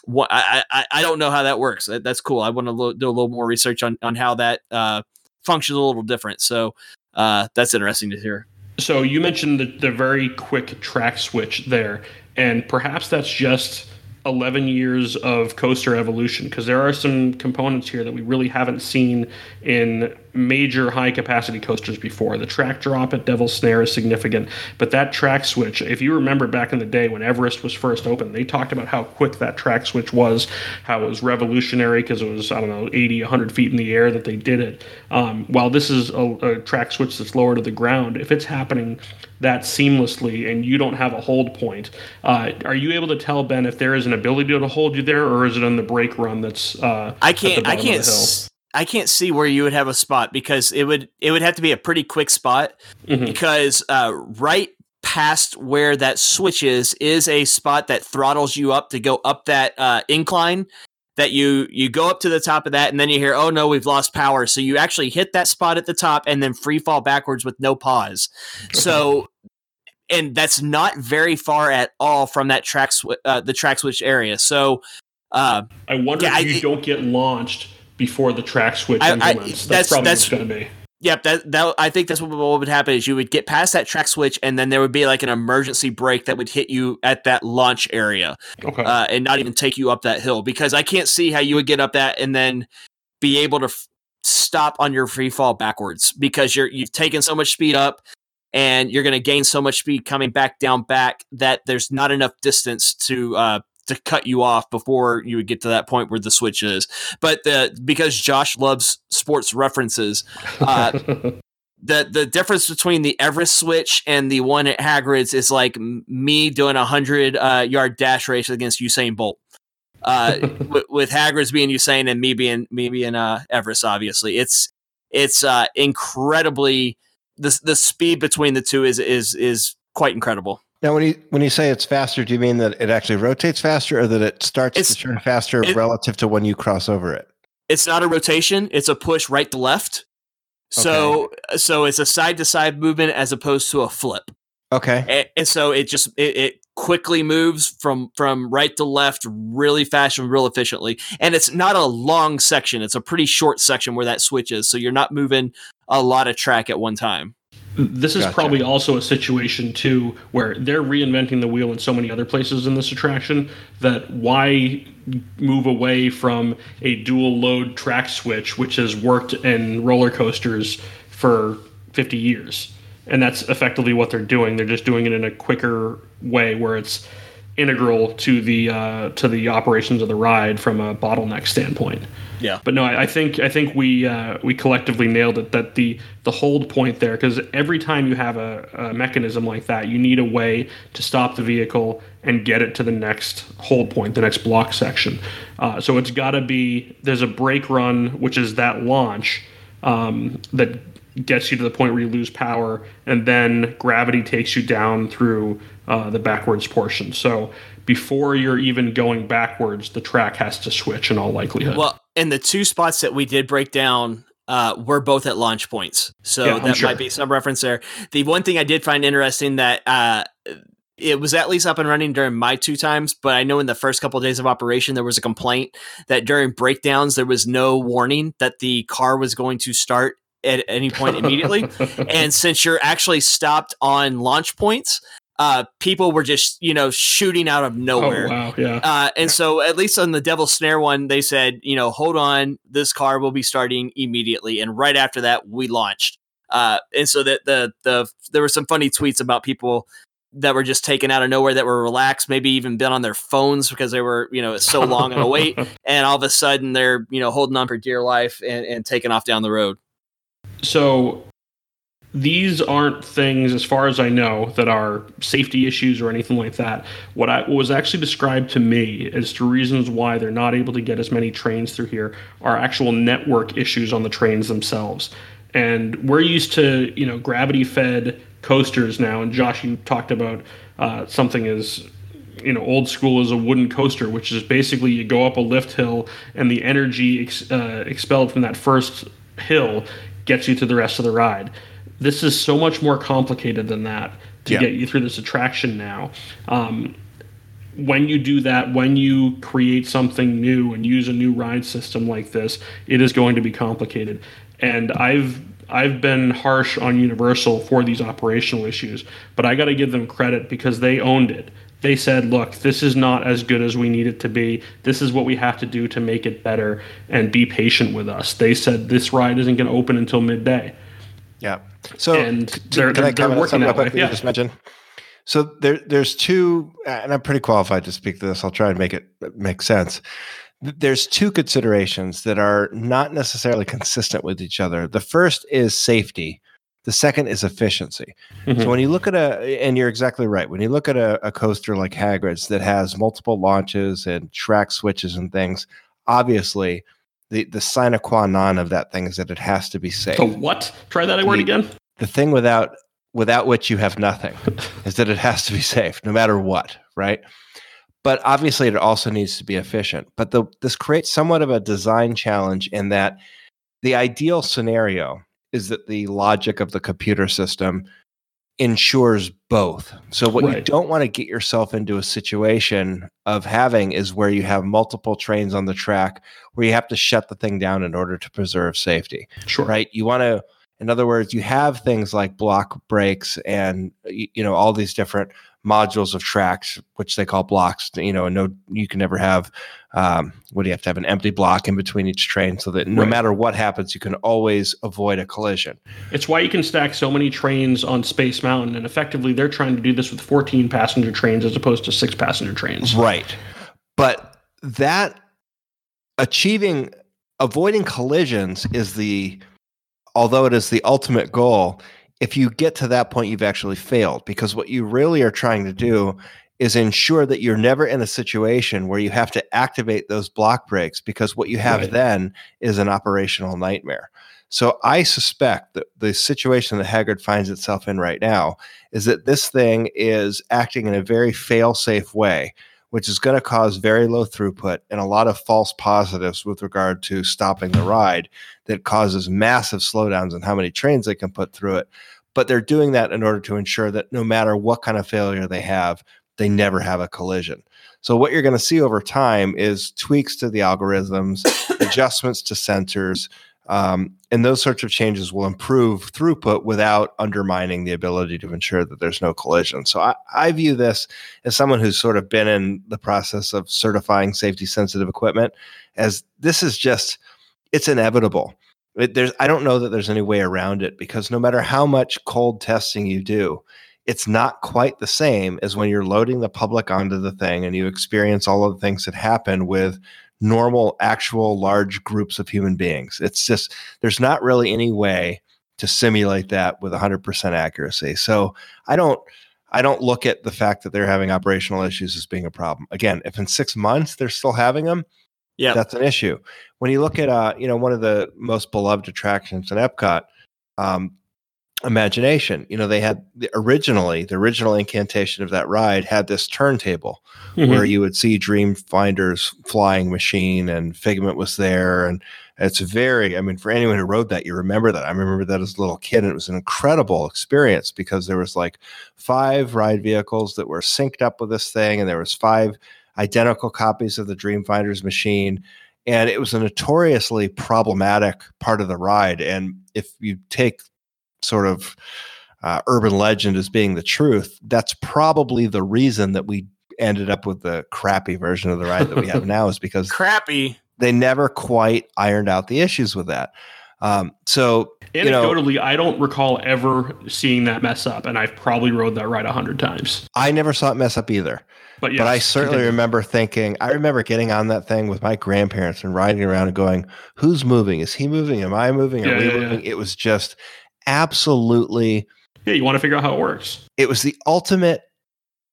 what I, I I don't know how that works. That's cool. I want to lo- do a little more research on on how that uh, functions a little different. So uh, that's interesting to hear. So you mentioned the, the very quick track switch there, and perhaps that's just 11 years of coaster evolution because there are some components here that we really haven't seen in major high capacity coasters before. The track drop at Devil's Snare is significant, but that track switch, if you remember back in the day when Everest was first open, they talked about how quick that track switch was, how it was revolutionary because it was, I don't know, 80, 100 feet in the air that they did it. Um, while this is a, a track switch that's lower to the ground, if it's happening that seamlessly and you don't have a hold point. Uh, are you able to tell Ben if there is an ability to hold you there, or is it on the brake run that's? Uh, I can't. I can't. S- I can't see where you would have a spot because it would it would have to be a pretty quick spot mm-hmm. because uh, right past where that switch is is a spot that throttles you up to go up that uh, incline that you you go up to the top of that and then you hear oh no we've lost power. So you actually hit that spot at the top and then free fall backwards with no pause. So and that's not very far at all from that track sw- uh, the track switch area. So uh, i wonder yeah, if you I, don't get launched before the track switch I, I, that's, that's probably that's, going to be Yep, that that I think that's what, what would happen is you would get past that track switch, and then there would be like an emergency brake that would hit you at that launch area, okay. uh, and not even take you up that hill. Because I can't see how you would get up that and then be able to f- stop on your free fall backwards because you're you've taken so much speed up, and you're going to gain so much speed coming back down back that there's not enough distance to uh, to cut you off before you would get to that point where the switch is. But the, because Josh loves sports references, uh, the the difference between the Everest switch and the one at Hagrid's is like me doing a hundred uh, yard dash race against Usain Bolt. Uh, with, with Hagrid's being Usain and me being me being uh, Everest, obviously, it's it's uh, incredibly the the speed between the two is is is quite incredible. Now, when you when you say it's faster, do you mean that it actually rotates faster, or that it starts it's, to turn faster it, relative to when you cross over it? It's not a rotation; it's a push right to left. So, okay. so it's a side to side movement as opposed to a flip. Okay, and, and so it just it, it, quickly moves from from right to left really fast and real efficiently. And it's not a long section; it's a pretty short section where that switches. So you're not moving a lot of track at one time. This is gotcha. probably also a situation too where they're reinventing the wheel in so many other places in this attraction that why move away from a dual load track switch, which has worked in roller coasters for 50 years. And that's effectively what they're doing. They're just doing it in a quicker way where it's integral to the uh, to the operations of the ride from a bottleneck standpoint. Yeah. But no, I, I think I think we uh, we collectively nailed it. That the the hold point there, because every time you have a, a, mechanism like that, you need a way to stop the vehicle and get it to the next hold point, the next block section. Uh, so it's got to be there's a brake run, which is that launch um, that gets you to the point where you lose power, and then gravity takes you down through uh, the backwards portion. So before you're even going backwards, the track has to switch in all likelihood. Well, and the two spots that we did break down uh, were both at launch points. So yeah, that sure. might be some reference there. The one thing I did find interesting that uh, it was at least up and running during my two times, but I know in the first couple of days of operation there was a complaint that during breakdowns there was no warning that the car was going to start at any point immediately. and since you're actually stopped on launch points, uh, people were just you know shooting out of nowhere. Oh, wow, yeah. Uh, and so at least on the Devil Snare one, they said you know hold on, this car will be starting immediately, and right after that we launched. Uh, and so that the the there were some funny tweets about people that were just taken out of nowhere that were relaxed, maybe even been on their phones because they were, you know, it's so long on a wait. And all of a sudden they're, you know, holding on for dear life and, and taking off down the road. So these aren't things, as far as I know, that are safety issues or anything like that. What I what was actually described to me as to reasons why they're not able to get as many trains through here are actual network issues on the trains themselves. And we're used to, you know, gravity fed coasters now. And Josh, you talked about uh, something as you know old school as a wooden coaster, which is basically you go up a lift hill and the energy ex- uh, expelled from that first hill gets you to the rest of the ride. This is so much more complicated than that to yeah. get you through this attraction now. Um, when you do that, when you create something new and use a new ride system like this, it is going to be complicated. And I've I've been harsh on Universal for these operational issues, but I got to give them credit because they owned it. They said, look, this is not as good as we need it to be. This is what we have to do to make it better and be patient with us. They said this ride isn't going to open until midday. Yeah. So and they're, they're, they're working that way. Yeah. Just mentioned? So there, there's two, and I'm pretty qualified to speak to this. I'll try and make it make sense. There's two considerations that are not necessarily consistent with each other. The first is safety. The second is efficiency. Mm-hmm. So when you look at a, and you're exactly right, when you look at a, a coaster like Hagrid's that has multiple launches and track switches and things, obviously the the sine qua non of that thing is that it has to be safe. The what? Try that word again. The thing without without which you have nothing is that it has to be safe, no matter what, right? But obviously, it also needs to be efficient. But the, this creates somewhat of a design challenge in that the ideal scenario is that the logic of the computer system ensures both. So what right. you don't want to get yourself into a situation of having is where you have multiple trains on the track where you have to shut the thing down in order to preserve safety. Sure. Right? You want to in other words, you have things like block brakes and you know all these different modules of tracks, which they call blocks. You know, no, you can never have um, what do you have to have an empty block in between each train, so that no right. matter what happens, you can always avoid a collision. It's why you can stack so many trains on Space Mountain, and effectively, they're trying to do this with 14 passenger trains as opposed to six passenger trains. Right, but that achieving avoiding collisions is the although it is the ultimate goal, if you get to that point, you've actually failed because what you really are trying to do is ensure that you're never in a situation where you have to activate those block brakes because what you have right. then is an operational nightmare. So I suspect that the situation that Hagrid finds itself in right now is that this thing is acting in a very fail-safe way which is going to cause very low throughput and a lot of false positives with regard to stopping the ride that causes massive slowdowns in how many trains they can put through it. But they're doing that in order to ensure that no matter what kind of failure they have, they never have a collision. So what you're going to see over time is tweaks to the algorithms, adjustments to sensors, um, and those sorts of changes will improve throughput without undermining the ability to ensure that there's no collision. So I, I view this as someone who's sort of been in the process of certifying safety sensitive equipment as this is just it's inevitable It, there's I don't know that there's any way around it because no matter how much cold testing you do, it's not quite the same as when you're loading the public onto the thing and you experience all of the things that happen with normal, actual large groups of human beings. It's just there's not really any way to simulate that with 100% accuracy. So I don't I don't look at the fact that they're having operational issues as being a problem. Again, if in six months they're still having them, Yeah. that's an issue. When you look at uh, you know, one of the most beloved attractions in Epcot, um, Imagination. You know, they had the, originally the original incantation of that ride had this turntable Mhm. where you would see Dreamfinder's flying machine and Figment was there. And it's very, I mean, for anyone who rode that, you remember that. I remember that as a little kid, and it was an incredible experience because there was like five ride vehicles that were synced up with this thing, and there was five identical copies of the Dreamfinder's machine. And it was a notoriously problematic part of the ride. And if you take sort of uh, urban legend as being the truth, that's probably the reason that we ended up with the crappy version of the ride that we have now is because Crappy. they never quite ironed out the issues with that. Um, so you know, Anecdotally, I don't recall ever seeing that mess up, and I've probably rode that ride a hundred times. I never saw it mess up either. But yeah, but I certainly remember thinking, I remember getting on that thing with my grandparents and riding around and going, who's moving? Is he moving? Am I moving? Are Yeah, we yeah, yeah. moving? It was just absolutely Yeah, you want to figure out how it works. it was the ultimate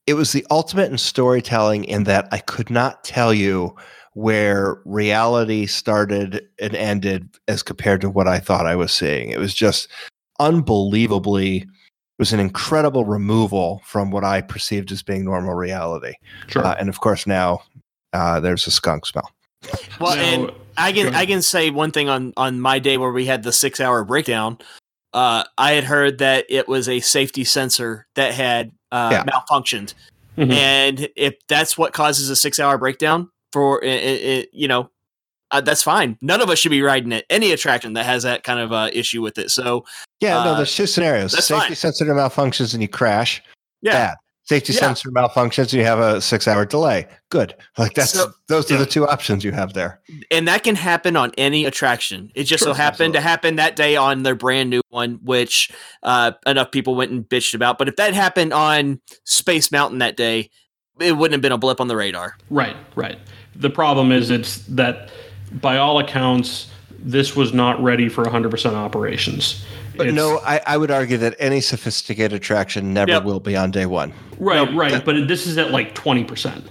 it was the ultimate in storytelling in that I could not tell you where reality started and ended as compared to what I thought I was seeing. It was just unbelievably it was an incredible removal from what I perceived as being normal reality. Sure. Uh, and of course now uh, there's a skunk smell. Well, Now, and I can. I can say one thing on on my day where we had the six hour breakdown. Uh, I had heard that it was a safety sensor that had uh, Yeah. malfunctioned, Mhm. and if that's what causes a six hour breakdown for it, it, it you know, uh, that's fine. None of us should be riding it. Any attraction that has that kind of uh, issue with it. So Yeah, no, Uh, there's two scenarios. Safety fine. sensitive malfunctions and you crash. yeah, Bad. Safety Yeah. sensor malfunctions and you have a six hour delay. Good. Like that's So- those are yeah. the two options you have there. and that can happen on any attraction. It just Sure, so happened to happen that day on their brand new one, which uh, enough people went and bitched about. But if that happened on Space Mountain that day, it wouldn't have been a blip on the radar. Right, right. The problem is it's that by all accounts, this was not ready for 100% operations. But It's- no, I, I would argue that any sophisticated attraction never Yep. will be on day one. right, no, right. But this is at like 20%.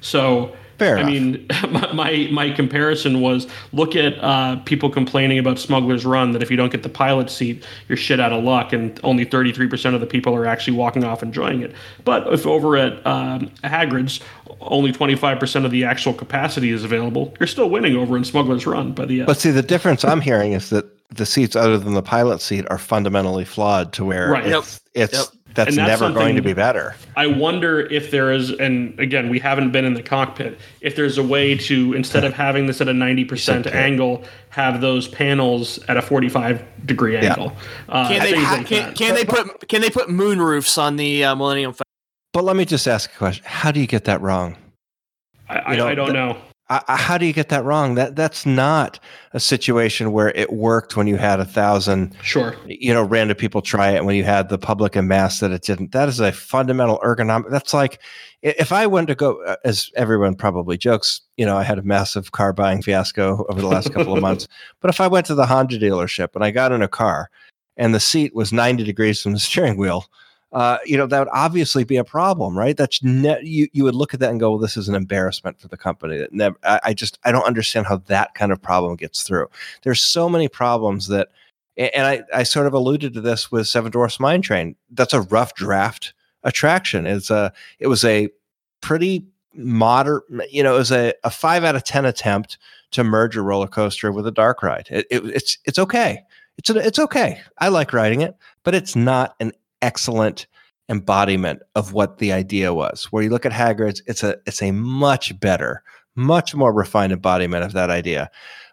So, Fair I enough. mean, my, my, my comparison was look at uh, people complaining about Smuggler's Run that if you don't get the pilot seat, you're shit out of luck, and only 33% of the people are actually walking off enjoying it. But if over at um, Hagrid's, only 25% of the actual capacity is available, you're still winning over in Smuggler's Run by the end. But see, the difference I'm hearing is that the seats other than the pilot seat are fundamentally flawed to where Right. it's, it's Yep. that's, that's never going to be better. I wonder if there is, and again, we haven't been in the cockpit, if there's a way to, instead of having this at a 90% angle, have those panels at a 45 degree angle. Uh, Can they things like can, that. can they put can they put moon roofs on the uh, Millennium Falcon? But let me just ask a question: How do you get that wrong? I, I, you know, I don't the- know. I, I- how do you get that wrong? That that's not a situation where it worked when you had a thousand, Sure. you know, random people try it. When you had the public en mass that it didn't. That is a fundamental ergonomic. That's like if I went to go, uh, as everyone probably jokes, you know, I had a massive car buying fiasco over the last couple of months. But if I went to the Honda dealership and I got in a car, and the seat was ninety degrees from the steering wheel. Uh, you know that would obviously be a problem, right? That's ne- you. You would look at that and go, "Well, this is an embarrassment for the company." That never. I, I just I don't understand how that kind of problem gets through. There's so many problems that, and I I sort of alluded to this with Seven Dwarfs Mine Train. That's a rough draft attraction. It's a it was a pretty moderate. You know, it was a, a five out of ten attempt to merge a roller coaster with a dark ride. It, it, it's it's okay. It's it's okay. I like riding it, but it's not an excellent embodiment of what the idea was. Where you look at Hagrid's, it's a it's a much better, much more refined embodiment of that idea.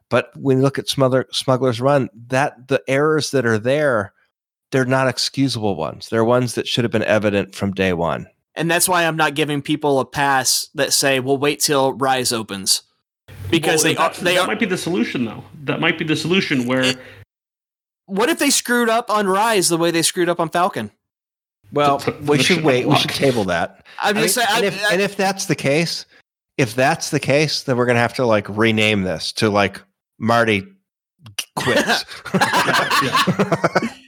But when you look at Smuggler, Smuggler's Run, that the errors that are there, they're not excusable ones. They're ones that should have been evident from day one. And that's why I'm not giving people a pass that say, "Well, wait till Rise opens," because Well, they are that, they that are might be the solution, though. That might be the solution where what if they screwed up on Rise the way they screwed up on Falcon? Well, we should wait. We should table that. I'm just saying. and, if, I- and if that's the case, if that's the case, then we're gonna have to like rename this to like Marty quits.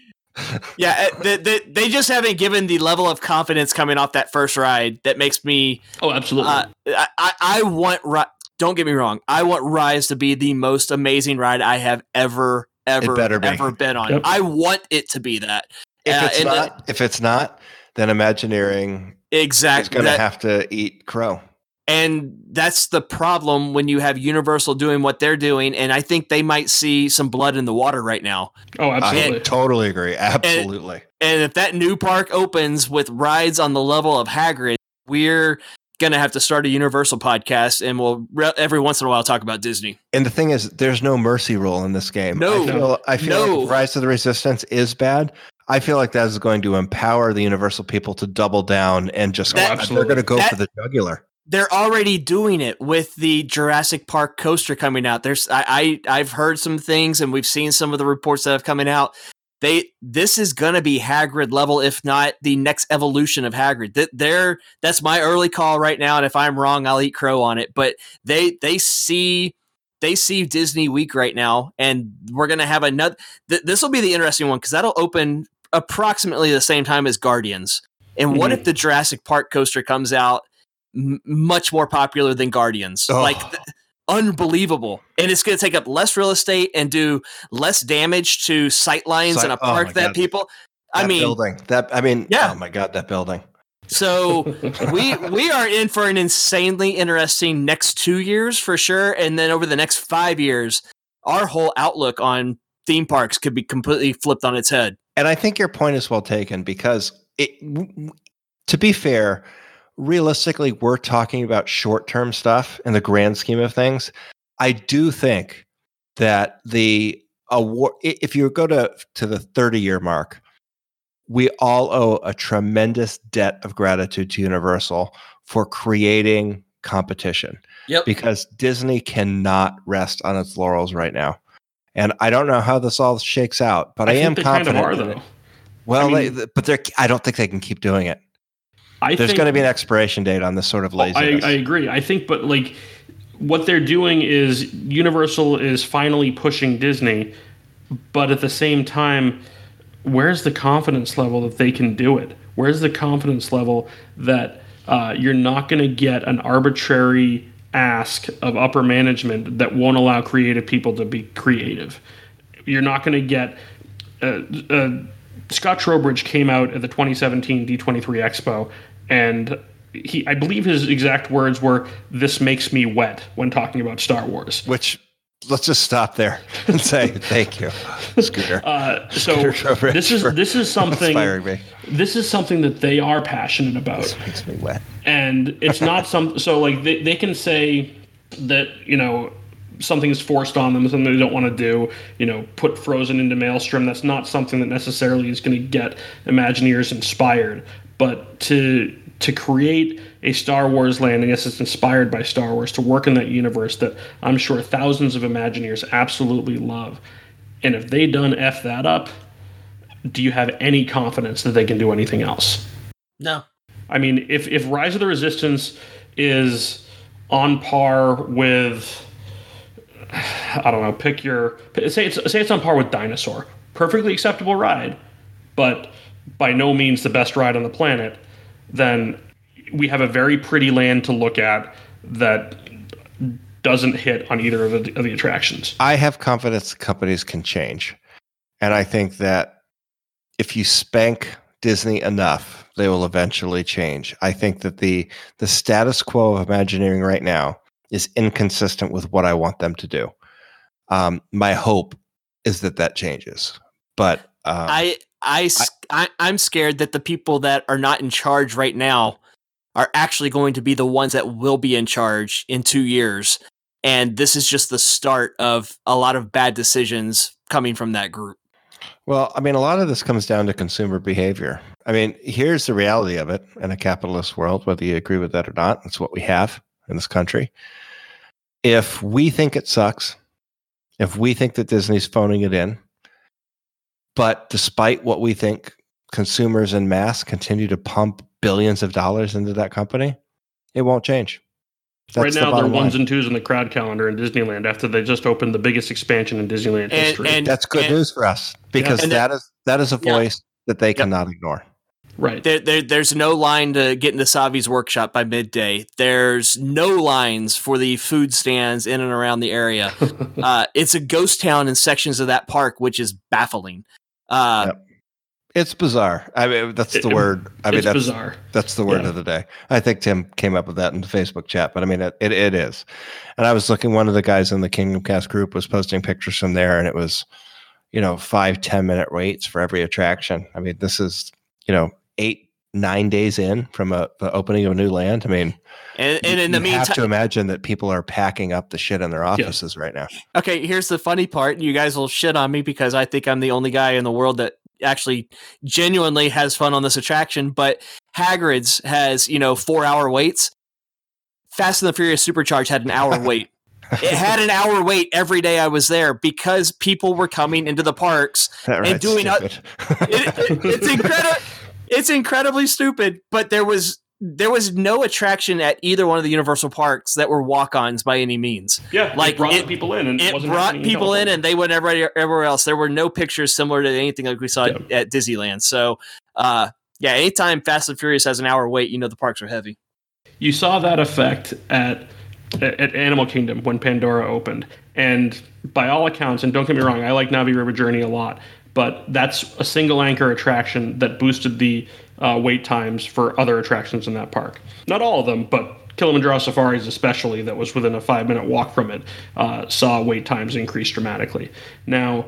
yeah, they, they, they just haven't given the level of confidence coming off that first ride that makes me. Oh, absolutely. Uh, I, I I want. Ri- Don't get me wrong. I want Rise to be the most amazing ride I have ever, ever, be. ever been on. Yep. I want it to be that. If Uh, it's and, uh, not, if it's not, then Imagineering exactly is Exactly. gonna have to eat crow. and that's the problem when you have Universal doing what they're doing, and I think they might see some blood in the water right now. oh, I absolutely. totally agree. Absolutely. And if that new park opens with rides on the level of Hagrid, we're gonna have to start a Universal podcast, and we'll re- every once in a while talk about Disney. And the thing is, there's no mercy rule in this game. No. I feel, I feel No. like Rise of the Resistance is bad. I feel like that is going to empower the Universal people to double down and just Oh, they're going to go That- for the jugular. They're already doing it with the Jurassic Park coaster coming out. There's I, I I've heard some things, and we've seen some of the reports that have coming out. They this is gonna be Hagrid level, if not the next evolution of Hagrid. That they're that's my early call right now, and if I'm wrong, I'll eat crow on it. But they they see they see Disney weak right now, and we're gonna have another. Th- this will be the interesting one because that'll open approximately the same time as Guardians. And what Mhm. if the Jurassic Park coaster comes out m- much more popular than Guardians? Oh. Like th- unbelievable, and it's going to take up less real estate and do less damage to sight lines in a oh park my that God. people. I That mean, building. That I mean, Yeah. Oh my god, that building. So we we are in for an insanely interesting next two years for sure, and then over the next five years, our whole outlook on theme parks could be completely flipped on its head. And I think your point is well taken because it. To be fair, realistically, we're talking about short-term stuff in the grand scheme of things. I do think that the award, if you go to to the thirty-year mark, we all owe a tremendous debt of gratitude to Universal for creating competition. Yep. Because Disney cannot rest on its laurels right now. And I don't know how this all shakes out, but I, think am they confident. kind of are well, I mean- they, but they're, I don't think they can keep doing it. I There's think, going to be an expiration date on this sort of Oh, I, laziness. I agree. I think, but like what they're doing is Universal is finally pushing Disney, but at the same time, where's the confidence level that they can do it? Where's the confidence level that uh, you're not going to get an arbitrary ask of upper management that won't allow creative people to be creative? You're not going to get. Uh, uh, Scott Trowbridge came out at the 2017 D23 Expo, and he, I believe his exact words were, "This makes me wet" when talking about Star Wars. Which let's just stop there and say thank you, Scooter. Uh, so Scooter this is this is something me. this is something that they are passionate about. This makes me wet. and it's not some so like they, they can say that you know something is forced on them something they don't want to do you know put frozen into maelstrom that's not something that necessarily is going to get imagineers inspired but to to create a star wars land. I guess it's inspired by star wars to work in that universe that i'm sure thousands of imagineers absolutely love. And if they done f that up do you have any confidence that they can do anything else? No, I mean, if if Rise of the Resistance is on par with, I don't know, pick your say it's say it's on par with Dinosaur, perfectly acceptable ride, but by no means the best ride on the planet, then we have a very pretty land to look at that doesn't hit on either of the, of the attractions. I have confidence companies can change. And I think that if you spank Disney enough, they will eventually change. I think that the the status quo of Imagineering right now is inconsistent with what I want them to do. Um, my hope is that that changes. But um, I, I, s- I, am scared that the people that are not in charge right now are actually going to be the ones that will be in charge in two years. And this is just the start of a lot of bad decisions coming from that group. Well, I mean, a lot of this comes down to consumer behavior. I mean, here's the reality of it in a capitalist world, whether you agree with that or not. It's what we have in this country. If we think it sucks, if we think that Disney's phoning it in, But despite what we think consumers in mass continue to pump billions of dollars into that company, it won't change. right That's the now, they're bottom ones line. and twos in the crowd calendar in Disneyland after they just opened the biggest expansion in Disneyland And- history. and- That's good and- news for us because And that is that is a Yeah. voice that they cannot ignore. right. There, there, there's no line to get into Savi's workshop by midday. There's no lines for the food stands in and around the area. uh, it's a ghost town in sections of that park, which is baffling. Uh, Yep. It's bizarre. I mean, that's the It- word. I mean, that's bizarre. that's the word Yeah. of the day. I think Tim came up with that in the Facebook chat, but I mean, it, it, it is. And I was looking. One of the guys in the Kingdom Cast group was posting pictures from there, and it was, you know, five ten minute waits for every attraction. I mean, this is you know eight nine days in from a the opening of a new land. I mean, and, and in the meantime you the have to imagine that people are packing up the shit in their offices right now. Okay, here's the funny part. You guys will shit on me because I think I'm the only guy in the world that actually genuinely has fun on this attraction. But Hagrid's has, you know, four hour waits. Fast and the Furious Supercharge had an hour wait. It had an hour wait every day I was there because people were coming into the parks. That And doing stupid. It, it- it's incredible. It's incredibly stupid, but there was there was no attraction at either one of the Universal parks that were walk-ons by any means Yeah, like, like brought it- people in, and it wasn't brought people in and they went everywhere, everywhere else. There were no pictures similar to anything like we saw at- at Disneyland. So, uh, yeah, anytime Fast and Furious has an hour wait, you know the parks are heavy. you saw that effect at at Animal Kingdom when Pandora opened, and by all accounts, and don't get me wrong, I like Na'vi River Journey a lot, but that's a single anchor attraction that boosted the uh, wait times for other attractions in that park. Not all of them, but Kilimanjaro Safaris, especially, that was within a five minute walk from it, uh, saw wait times increase dramatically. Now,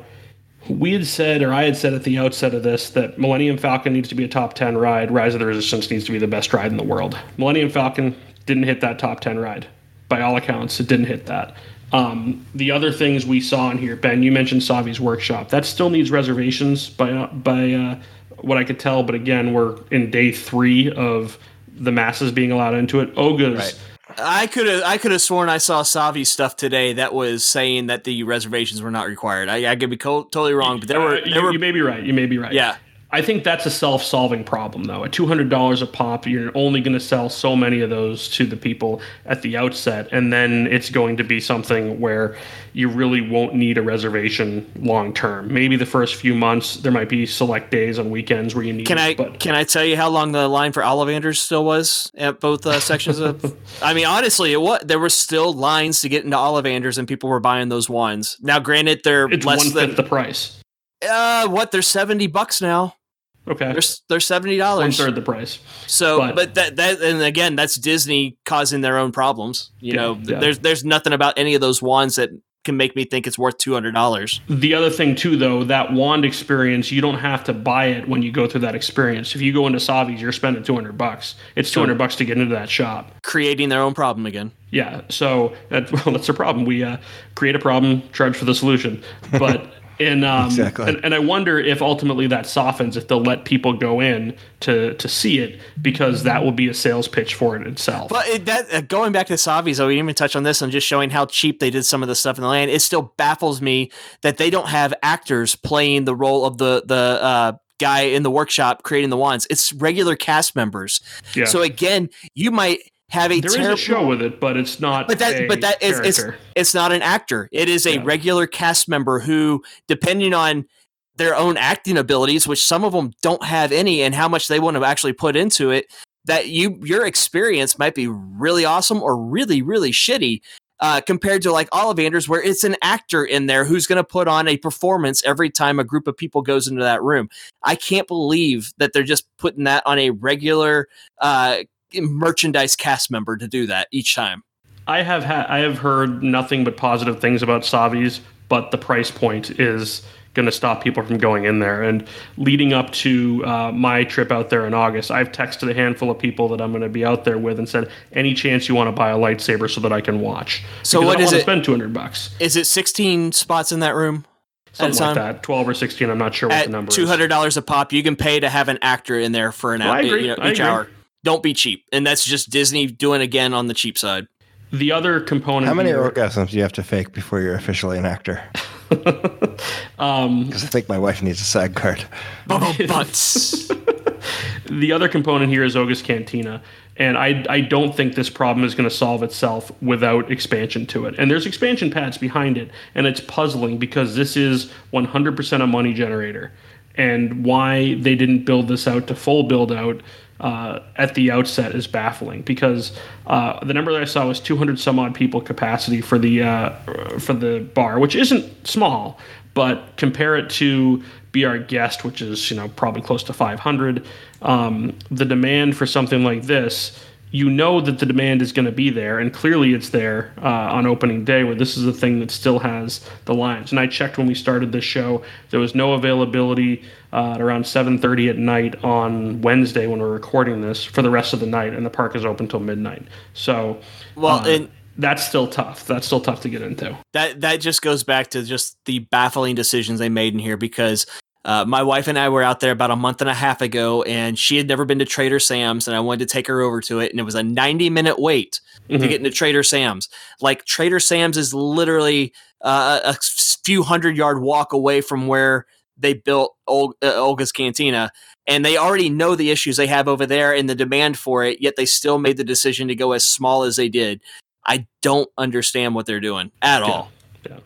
we had said, or I had said at the outset of this, that Millennium Falcon needs to be a top 10 ride. Rise of the Resistance needs to be the best ride in the world. Millennium Falcon didn't hit that top 10 ride. By all accounts, it didn't hit that. Um, the other things we saw in here, Ben, you mentioned Savi's Workshop. That still needs reservations by, uh, by uh, what I could tell, but again, we're in day three of the masses being allowed into it. Oga's. Right. I could have I could have sworn I saw Savi stuff today that was saying that the reservations were not required. I, I could be co- totally wrong, but there were Uh, there you, were you may be right. You may be right. yeah. I think that's a self-solving problem, though. At two hundred dollars a pop, you're only going to sell so many of those to the people at the outset, and then it's going to be something where you really won't need a reservation long term. Maybe the first few months there might be select days on weekends where you need. Can it, I But can I tell you how long the line for Ollivanders still was at both uh, sections of? I mean, honestly, it was there were still lines to get into Ollivanders, and people were buying those wands. Now, granted, they're it's less than the price. uh, what they're seventy bucks now. Okay, They're they're seventy one dollars. third the price. So, But- but, that that and again, that's Disney causing their own problems. You Yeah, know, yeah. there's there's nothing about any of those wands that can make me think it's worth two hundred dollars. The other thing too, though, that wand experience, you don't have to buy it when you go through that experience. If you go into Savi's, you're spending two hundred bucks. It's two hundred bucks to get into that shop. Creating their own problem again. Yeah, so that, well, that's a problem. We uh, create a problem, charge for the solution. But in um, Exactly. and, and I wonder if ultimately that softens if they'll let people go in to to see it because that will be a sales pitch for it itself. But it, that uh, going back to Savi's, though, we didn't even touch on this and just showing how cheap they did some of the stuff in the land. It still baffles me that they don't have actors playing the role of the the uh, guy in the workshop creating the wands. It's regular cast members. yeah, So again, you might have a there is terrible. a show with it, but it's not. But that, but that is it's, it's not an actor. It is a Yeah. regular cast member who, depending on their own acting abilities, which some of them don't have any, and how much they want to actually put into it, that you your experience might be really awesome or really really shitty. Uh, compared to like Ollivanders, where it's an actor in there who's going to put on a performance every time a group of people goes into that room. I can't believe that they're just putting that on a regular uh, merchandise cast member to do that each time. I have had I have heard nothing but positive things about Savi's, but the price point is going to stop people from going in there. And leading up to uh, my trip out there in August, I've texted a handful of people that I'm going to be out there with and said, "Any chance you want to buy a lightsaber so that I can watch?" So Because what I is it- Spend two hundred bucks, Is it 16 spots in that room? something like that. Twelve or sixteen, I'm not sure what the number two is. hundred dollars a pop, you can pay to have an actor in there for an Oh, hour, you know, each hour. Don't be cheap, and that's just Disney doing again on the cheap side. The other component. How many here- orgasms do you have to fake before you're officially an actor? um, Because I think my wife needs a side card. Bubble butts. the other component here is Oga's Cantina. And I, I don't think this problem is going to solve itself without expansion to it. And there's expansion pads behind it. And it's puzzling because this is 100% a money generator. And why they didn't build this out to full build out uh, at the outset is baffling because uh, the number that I saw was 200 some odd people capacity for the uh, for the bar, which isn't small, but compare it to be our guest, which is you know probably close to 500. Um, the demand for something like this, you know that the demand is going to be there, and clearly it's there uh, on opening day, where this is a thing that still has the lines. And I checked when we started this show; there was no availability uh, at around 7:30 at night on Wednesday when we're recording this for the rest of the night, and the park is open till midnight. So, Well, uh, and that's still tough. That's still tough to get into. that that just goes back to just the baffling decisions they made in here because uh, my wife and I were out there about a month and a half ago, and she had never been to Trader Sam's, and I wanted to take her over to it, and it was a 90 minute wait to Mhm. get into Trader Sam's. Like Trader Sam's is literally uh, a few hundred yard walk away from where they built Ol- uh, Olga's Cantina, and they already know the issues they have over there and the demand for it. Yet they still made the decision to go as small as they did. I don't understand what they're doing at all. Yeah.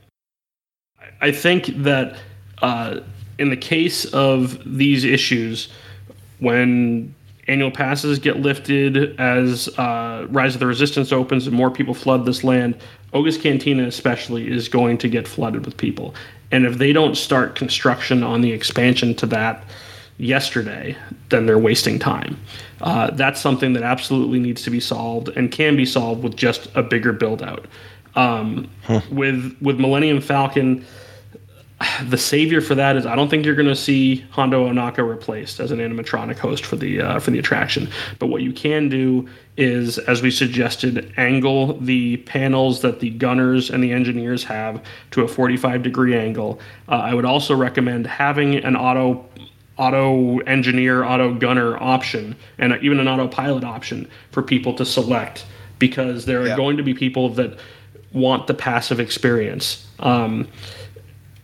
I think that uh, in the case of these issues, when annual passes get lifted, as uh, Rise of the Resistance opens and more people flood this land, Oga's Cantina especially is going to get flooded with people. And if they don't start construction on the expansion to that yesterday, then they're wasting time. Uh, that's something that absolutely needs to be solved and can be solved with just a bigger build out. Um, With with Millennium Falcon, the savior for that is I don't think you're going to see Hondo Ohnaka replaced as an animatronic host for the uh, for the attraction. But what you can do is, as we suggested, angle the panels that the gunners and the engineers have to a 45 degree angle. Uh, I would also recommend having an auto auto engineer, auto gunner option, and even an autopilot option for people to select because there are Yeah. going to be people that want the passive experience. Um,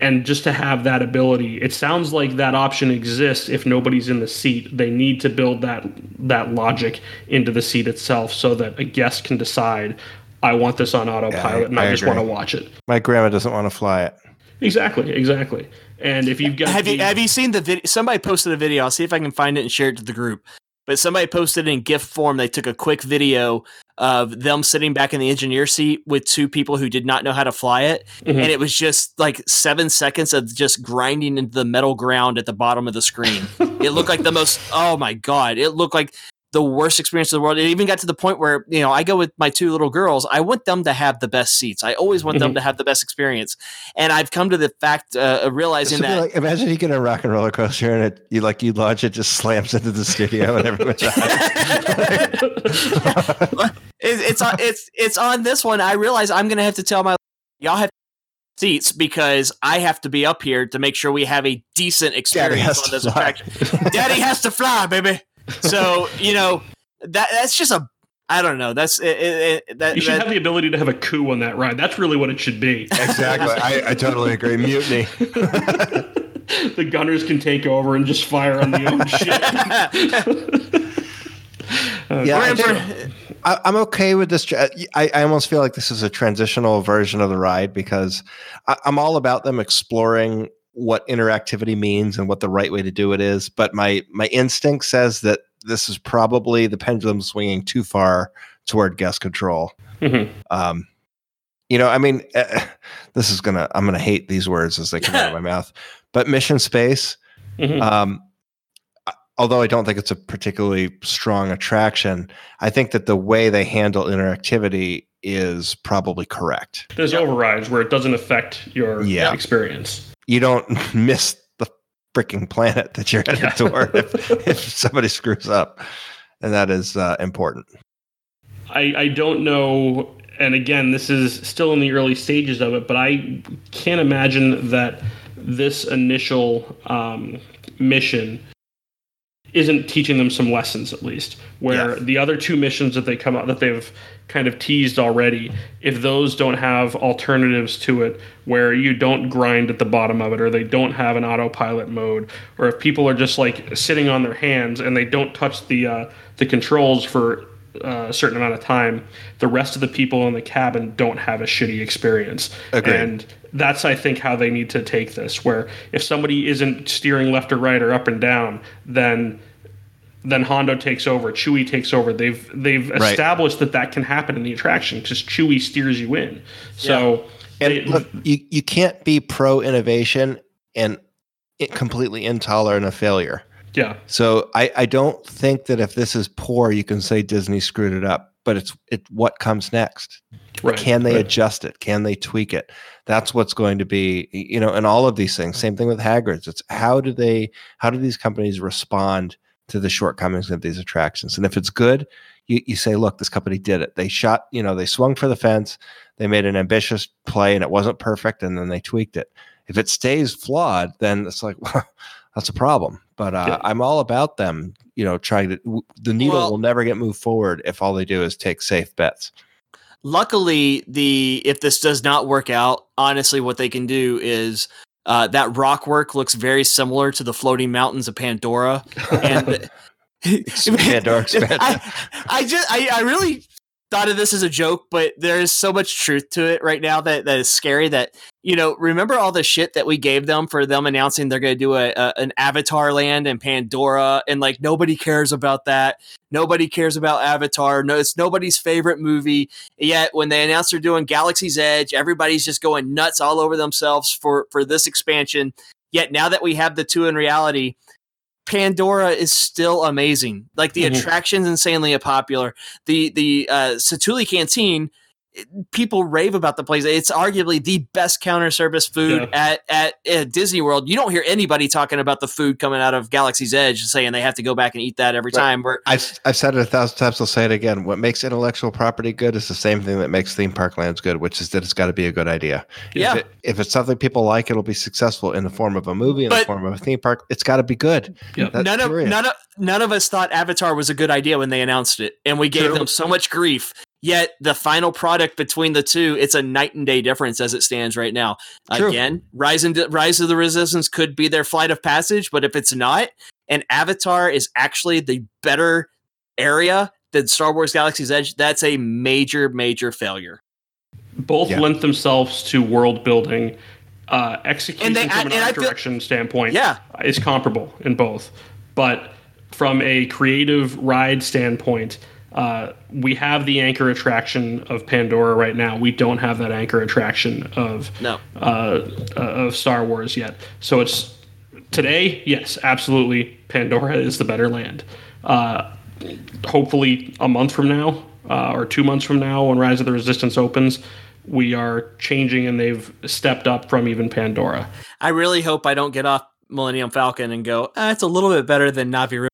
and just to have that ability, it sounds like that option exists if nobody's in the seat. They need to build that that logic into the seat itself so that a guest can decide, I want this on autopilot and I, I just agree. want to watch it. My grandma doesn't want to fly it. Exactly, exactly. And if you've got have you have you seen the video? Somebody posted a video. I'll see if I can find it and share it to the group. But somebody posted in GIF form. They took a quick video of them sitting back in the engineer seat with two people who did not know how to fly it, Mhm. and it was just like seven seconds of just grinding into the metal ground at the bottom of the screen. it looked like the most. Oh my god! It looked like the worst experience in the world. It even got to the point where you know I go with my two little girls. I want them to have the best seats. I always want them to have the best experience, and I've come to the fact uh, of realizing This would be that. like, imagine you get a rock and roller coaster and it you like you launch it just slams into the studio and everyone dies. It- it's on it's it's on this one. I realize I'm gonna have to tell my y'all have seats because I have to be up here to make sure we have a decent experience on this attraction. Daddy has to fly, baby. So you know that that's just a I don't know. That's it, it, it- that, you should that- have the ability to have a coup on that ride. That's really what it should be. exactly. I, I totally agree. Mutiny. the gunners can take over and just fire on the own shit. Uh, yeah, I We're in think- for- I, I'm okay with this. I, I almost feel like this is a transitional version of the ride because I, I'm all about them exploring what interactivity means and what the right way to do it is. But my my instinct says that this is probably the pendulum swinging too far toward guest control. Mhm. Um, you know, I mean, uh, this is gonna I'm gonna hate these words as they come out of my mouth. But mission space, Mhm. um, although I don't think it's a particularly strong attraction, I think that the way they handle interactivity is probably correct. There's overrides where it doesn't affect your Yeah. experience. You don't miss the freaking planet that you're headed Yeah. toward if, if somebody screws up, and that is uh, important. I, I don't know, and again, this is still in the early stages of it, but I can't imagine that this initial um, mission isn't teaching them some lessons at least. Where Yeah. the other two missions that they come out that they've kind of teased already, if those don't have alternatives to it, where you don't grind at the bottom of it, or they don't have an autopilot mode, or if people are just like sitting on their hands and they don't touch the uh, the controls for uh, a certain amount of time, the rest of the people in the cabin don't have a shitty experience. Agreed. And that's I think how they need to take this. Where if somebody isn't steering left or right or up and down, then then Hondo takes over, Chewie takes over. They've they've Right. established that that can happen in the attraction because Chewie steers you in. So And they- look, you, you can't be pro innovation and it completely intolerant of failure. yeah, So I, I don't think that if this is poor, you can say Disney screwed it up. But it's it what comes next. right. Can they right. adjust it? Can they tweak it? That's what's going to be, you know, and all of these things. Same thing with Hagrid's. It's how do they, how do these companies respond to the shortcomings of these attractions? And if it's good, you, you say, look, this company did it. They shot, you know, they swung for the fence. They made an ambitious play, and it wasn't perfect, and then they tweaked it. If it stays flawed, then it's like, well, that's a problem. But uh, Yeah. I'm all about them, you know, trying to. w- The needle Well- will never get moved forward if all they do is take safe bets. luckily the if this does not work out honestly what they can do is uh, that rock work looks very similar to the floating mountains of pandora and Pandora. I, I just I, I really thought of this as a joke but there is so much truth to it right now that, that is scary that you know remember all the shit that we gave them for them announcing they're going to do a, a an avatar land in pandora and like nobody cares about that. Nobody cares about avatar. No it's nobody's favorite movie. Yet when they announced they're doing Galaxy's Edge, everybody's just going nuts all over themselves for for this expansion. Yet now that we have the two in reality, Pandora is still amazing. Like the Mhm. attraction's insanely popular. The the uh, Satu'li Canteen, people rave about the place. It's arguably the best counter service food Yeah. at, at at Disney World. You don't hear anybody talking about the food coming out of Galaxy's Edge, saying they have to go back and eat that every Right. time. Where I've I've said it a thousand times. I'll say it again. What makes intellectual property good is the same thing that makes theme park lands good, which is that it's got to be a good idea. Yeah. If, it, if it's something people like, it'll be successful in the form of a movie, in the form of a theme park. It's got to be good. Yep. That's none of none of none of us thought Avatar was a good idea when they announced it, and we gave True. them so much grief. Yet the final product between the two, it's a night and day difference as it stands right now. True. Again, Rise and Rise of the Resistance could be their flight of passage, but if it's not, and Avatar is actually the better area than Star Wars Galaxy's Edge, that's a major, major failure. both Yeah. lent themselves to world building. Uh, execution they- from an and I art feel- direction standpoint Yeah. is comparable in both. But from a creative ride standpoint, uh, we have the anchor attraction of Pandora right now. We don't have that anchor attraction of No. uh, uh, of Star Wars yet. So it's today, yes, absolutely. Pandora is the better land. Uh, hopefully, a month from now uh, or two months from now, when Rise of the Resistance opens, we are changing and they've stepped up from even Pandora. I really hope I don't get off Millennium Falcon and go, ah, it's a little bit better than Na'vi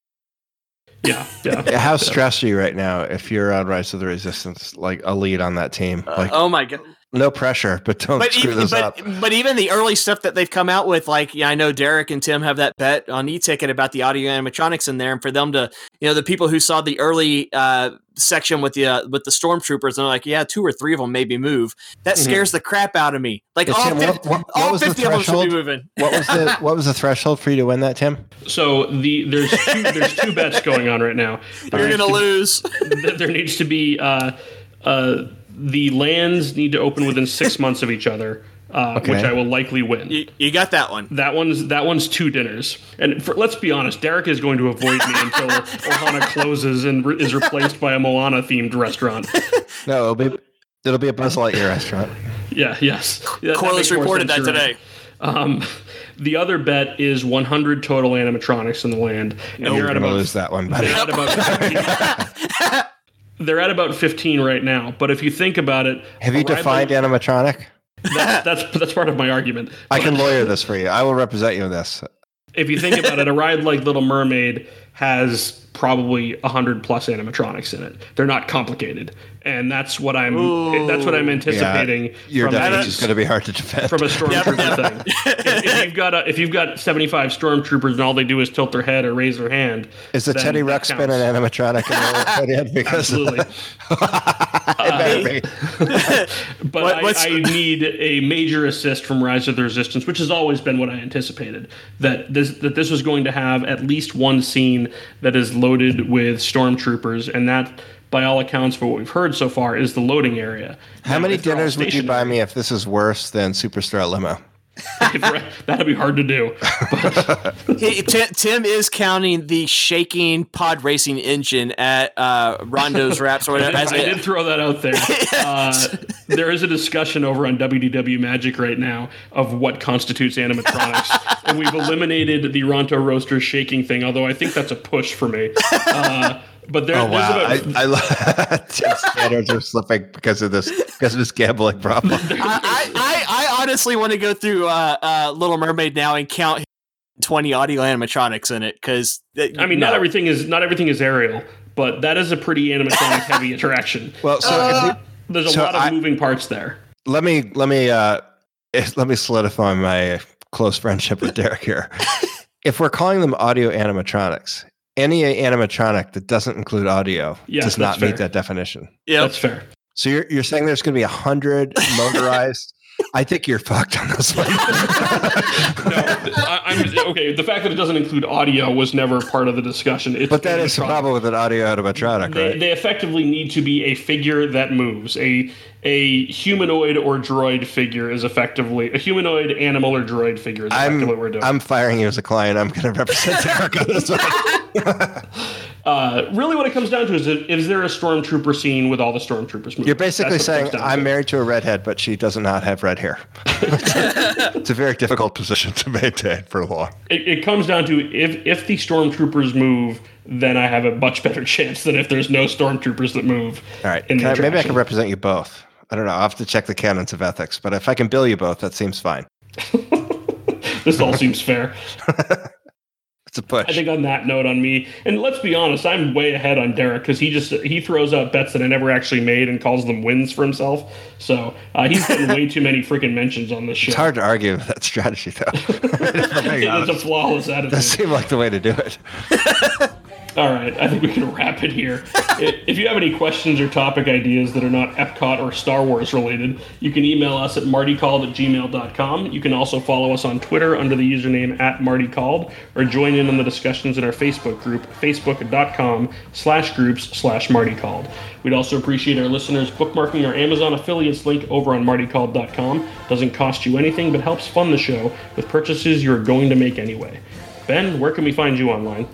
River. Yeah, yeah. How stressed are you right now if you're on Rise of the Resistance, like a lead on that team? Uh, like, oh my god! No pressure, but don't But screw even, this but, up. but even the early stuff that they've come out with, like yeah, I know Derek and Tim have that bet on e-ticket about the audio animatronics in there, and for them to, you know, the people who saw the early uh, section with the uh, with the stormtroopers, and they're like, yeah, two or three of them maybe move. That Mhm. scares the crap out of me. Like Yeah, all, Tim, what- 50, what- what all was the of them should be threshold? moving. What was the what was the threshold for you to win that, Tim? So the there's two, there's two bets going on right now. You're needs gonna lose. there needs to be uh, uh, the lands need to open within six months of each other, uh, Okay. which I will likely win. you, you got that one. That one's that one's two dinners, and for, let's be honest, Derek is going to avoid me until Ohana closes and re- is replaced by a Moana themed restaurant. No, it'll be it'll be a Buzz Lightyear restaurant. Yeah, yes. Yeah, Corliss reported that sense, you're right. today. Um, the other bet is 100 total animatronics in the land, and You're you're at gonna about lose that one, buddy. they're at about 15. They're at about 15 right now. But if you think about it, Have you defined like- animatronic? that's, that's that's part of my argument. I can lawyer this for you. I will represent you in this. if you think about it, a ride like Little Mermaid has probably 100 plus animatronics in it. They're not complicated. And that's what I'm. Ooh. That's what I'm anticipating. Yeah, your damage is going to be hard to defend from a stormtrooper yep, yep. thing. if, if, you've got a, if you've got 75 stormtroopers and all they do is tilt their head or raise their hand, is the Teddy Ruxpin an animatronic? because Absolutely. but what, I, I, need a major assist from Rise of the Resistance, which has always been what I anticipated. That this that this was going to have at least one scene that is loaded with stormtroopers, and that by all accounts, for what we've heard so far, is the loading area. How now, many dinners would you buy me if this is worse than Superstar Limo? That'd be hard to do. he, Tim is counting the shaking pod racing engine at uh, Ronto's Wraps or whatever. I, did, I did throw that out there. Uh, there is a discussion over on WDW Magic right now of what constitutes animatronics, and we've eliminated the Ronto Roaster shaking thing. Although I think that's a push for me. Uh, but there, oh, wow. I, I love standards are slipping because of this because of this gambling problem. I, I, I, honestly want to go through uh, uh, Little Mermaid now and count twenty audio animatronics in it because I mean, no. not everything is not everything is Ariel, but that is a pretty animatronic heavy interaction. Well, so uh, we, there's a so lot of I, moving parts there. Let me let me uh, let me solidify my close friendship with Derek here. if we're calling them audio animatronics, any animatronic that doesn't include audio yes, does not fair. meet that definition. Yeah, that's fair. So you're you're saying there's going to be a hundred motorized. I think you're fucked on this one. no, I, am okay. The fact that it doesn't include audio was never part of the discussion. It's but that is the problem with an audio animatronic, they, right? They effectively need to be a figure that moves. A a humanoid or droid figure is effectively a humanoid animal or droid figure is effectively I'm, what we're doing. I'm firing you as a client. I'm going to represent Derek on this one. uh, really, what it comes down to is: is there a stormtrooper scene with all the stormtroopers? Moving? You're basically saying I'm married to a redhead, but she does not have red hair. it's a very difficult position to maintain for a long. It, it comes down to if if the stormtroopers move then I have a much better chance than if there's no stormtroopers that move. All right, I, maybe I can represent you both. I don't know. I'll have to check the canons of ethics, but if I can bill you both, that seems fine. this all seems fair. it's a push. I think on that note, on me, and let's be honest, I'm way ahead on Derek because he just he throws out bets that I never actually made and calls them wins for himself. So uh, he's getting way too many freaking mentions on this show. It's hard to argue with that strategy, though. it's a flawless attitude. That seemed like the way to do it. All right, I think we can wrap it here. if you have any questions or topic ideas that are not Epcot or Star Wars related, you can email us at martycalled at gmail.com. You can also follow us on Twitter under the username at martycalled or join in on the discussions in our Facebook group, facebook.com slash groups slash martycalled. We'd also appreciate our listeners bookmarking our Amazon affiliates link over on martycalled.com. Doesn't cost you anything, but helps fund the show with purchases you're going to make anyway. Ben, where can we find you online?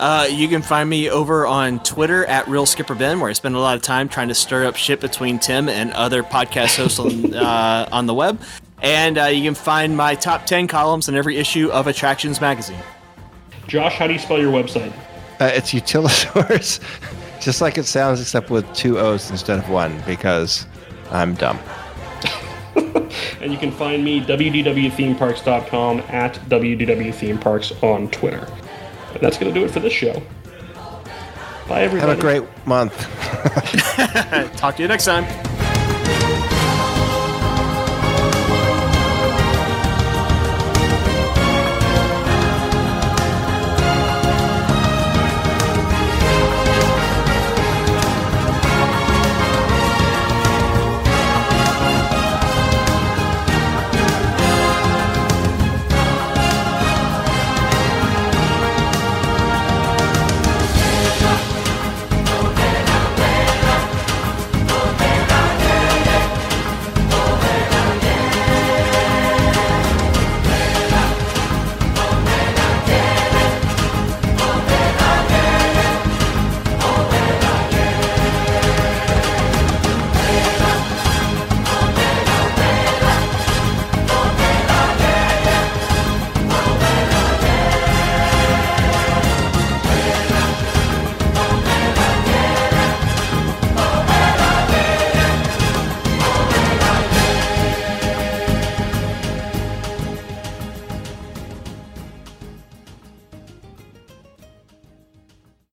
Uh, you can find me over on Twitter at Real Skipper Ben, where I spend a lot of time trying to stir up shit between Tim and other podcast hosts on, uh, on the web. And uh, you can find my top 10 columns in every issue of Attractions Magazine. Josh, how do you spell your website? Uh, it's Utilisaurus, just like it sounds, except with two O's instead of one, because I'm dumb. and you can find me, wdwthemeparks.com, at wdwthemeparks on Twitter. And that's going to do it for this show. Bye, everybody. Have a great month. Talk to you next time.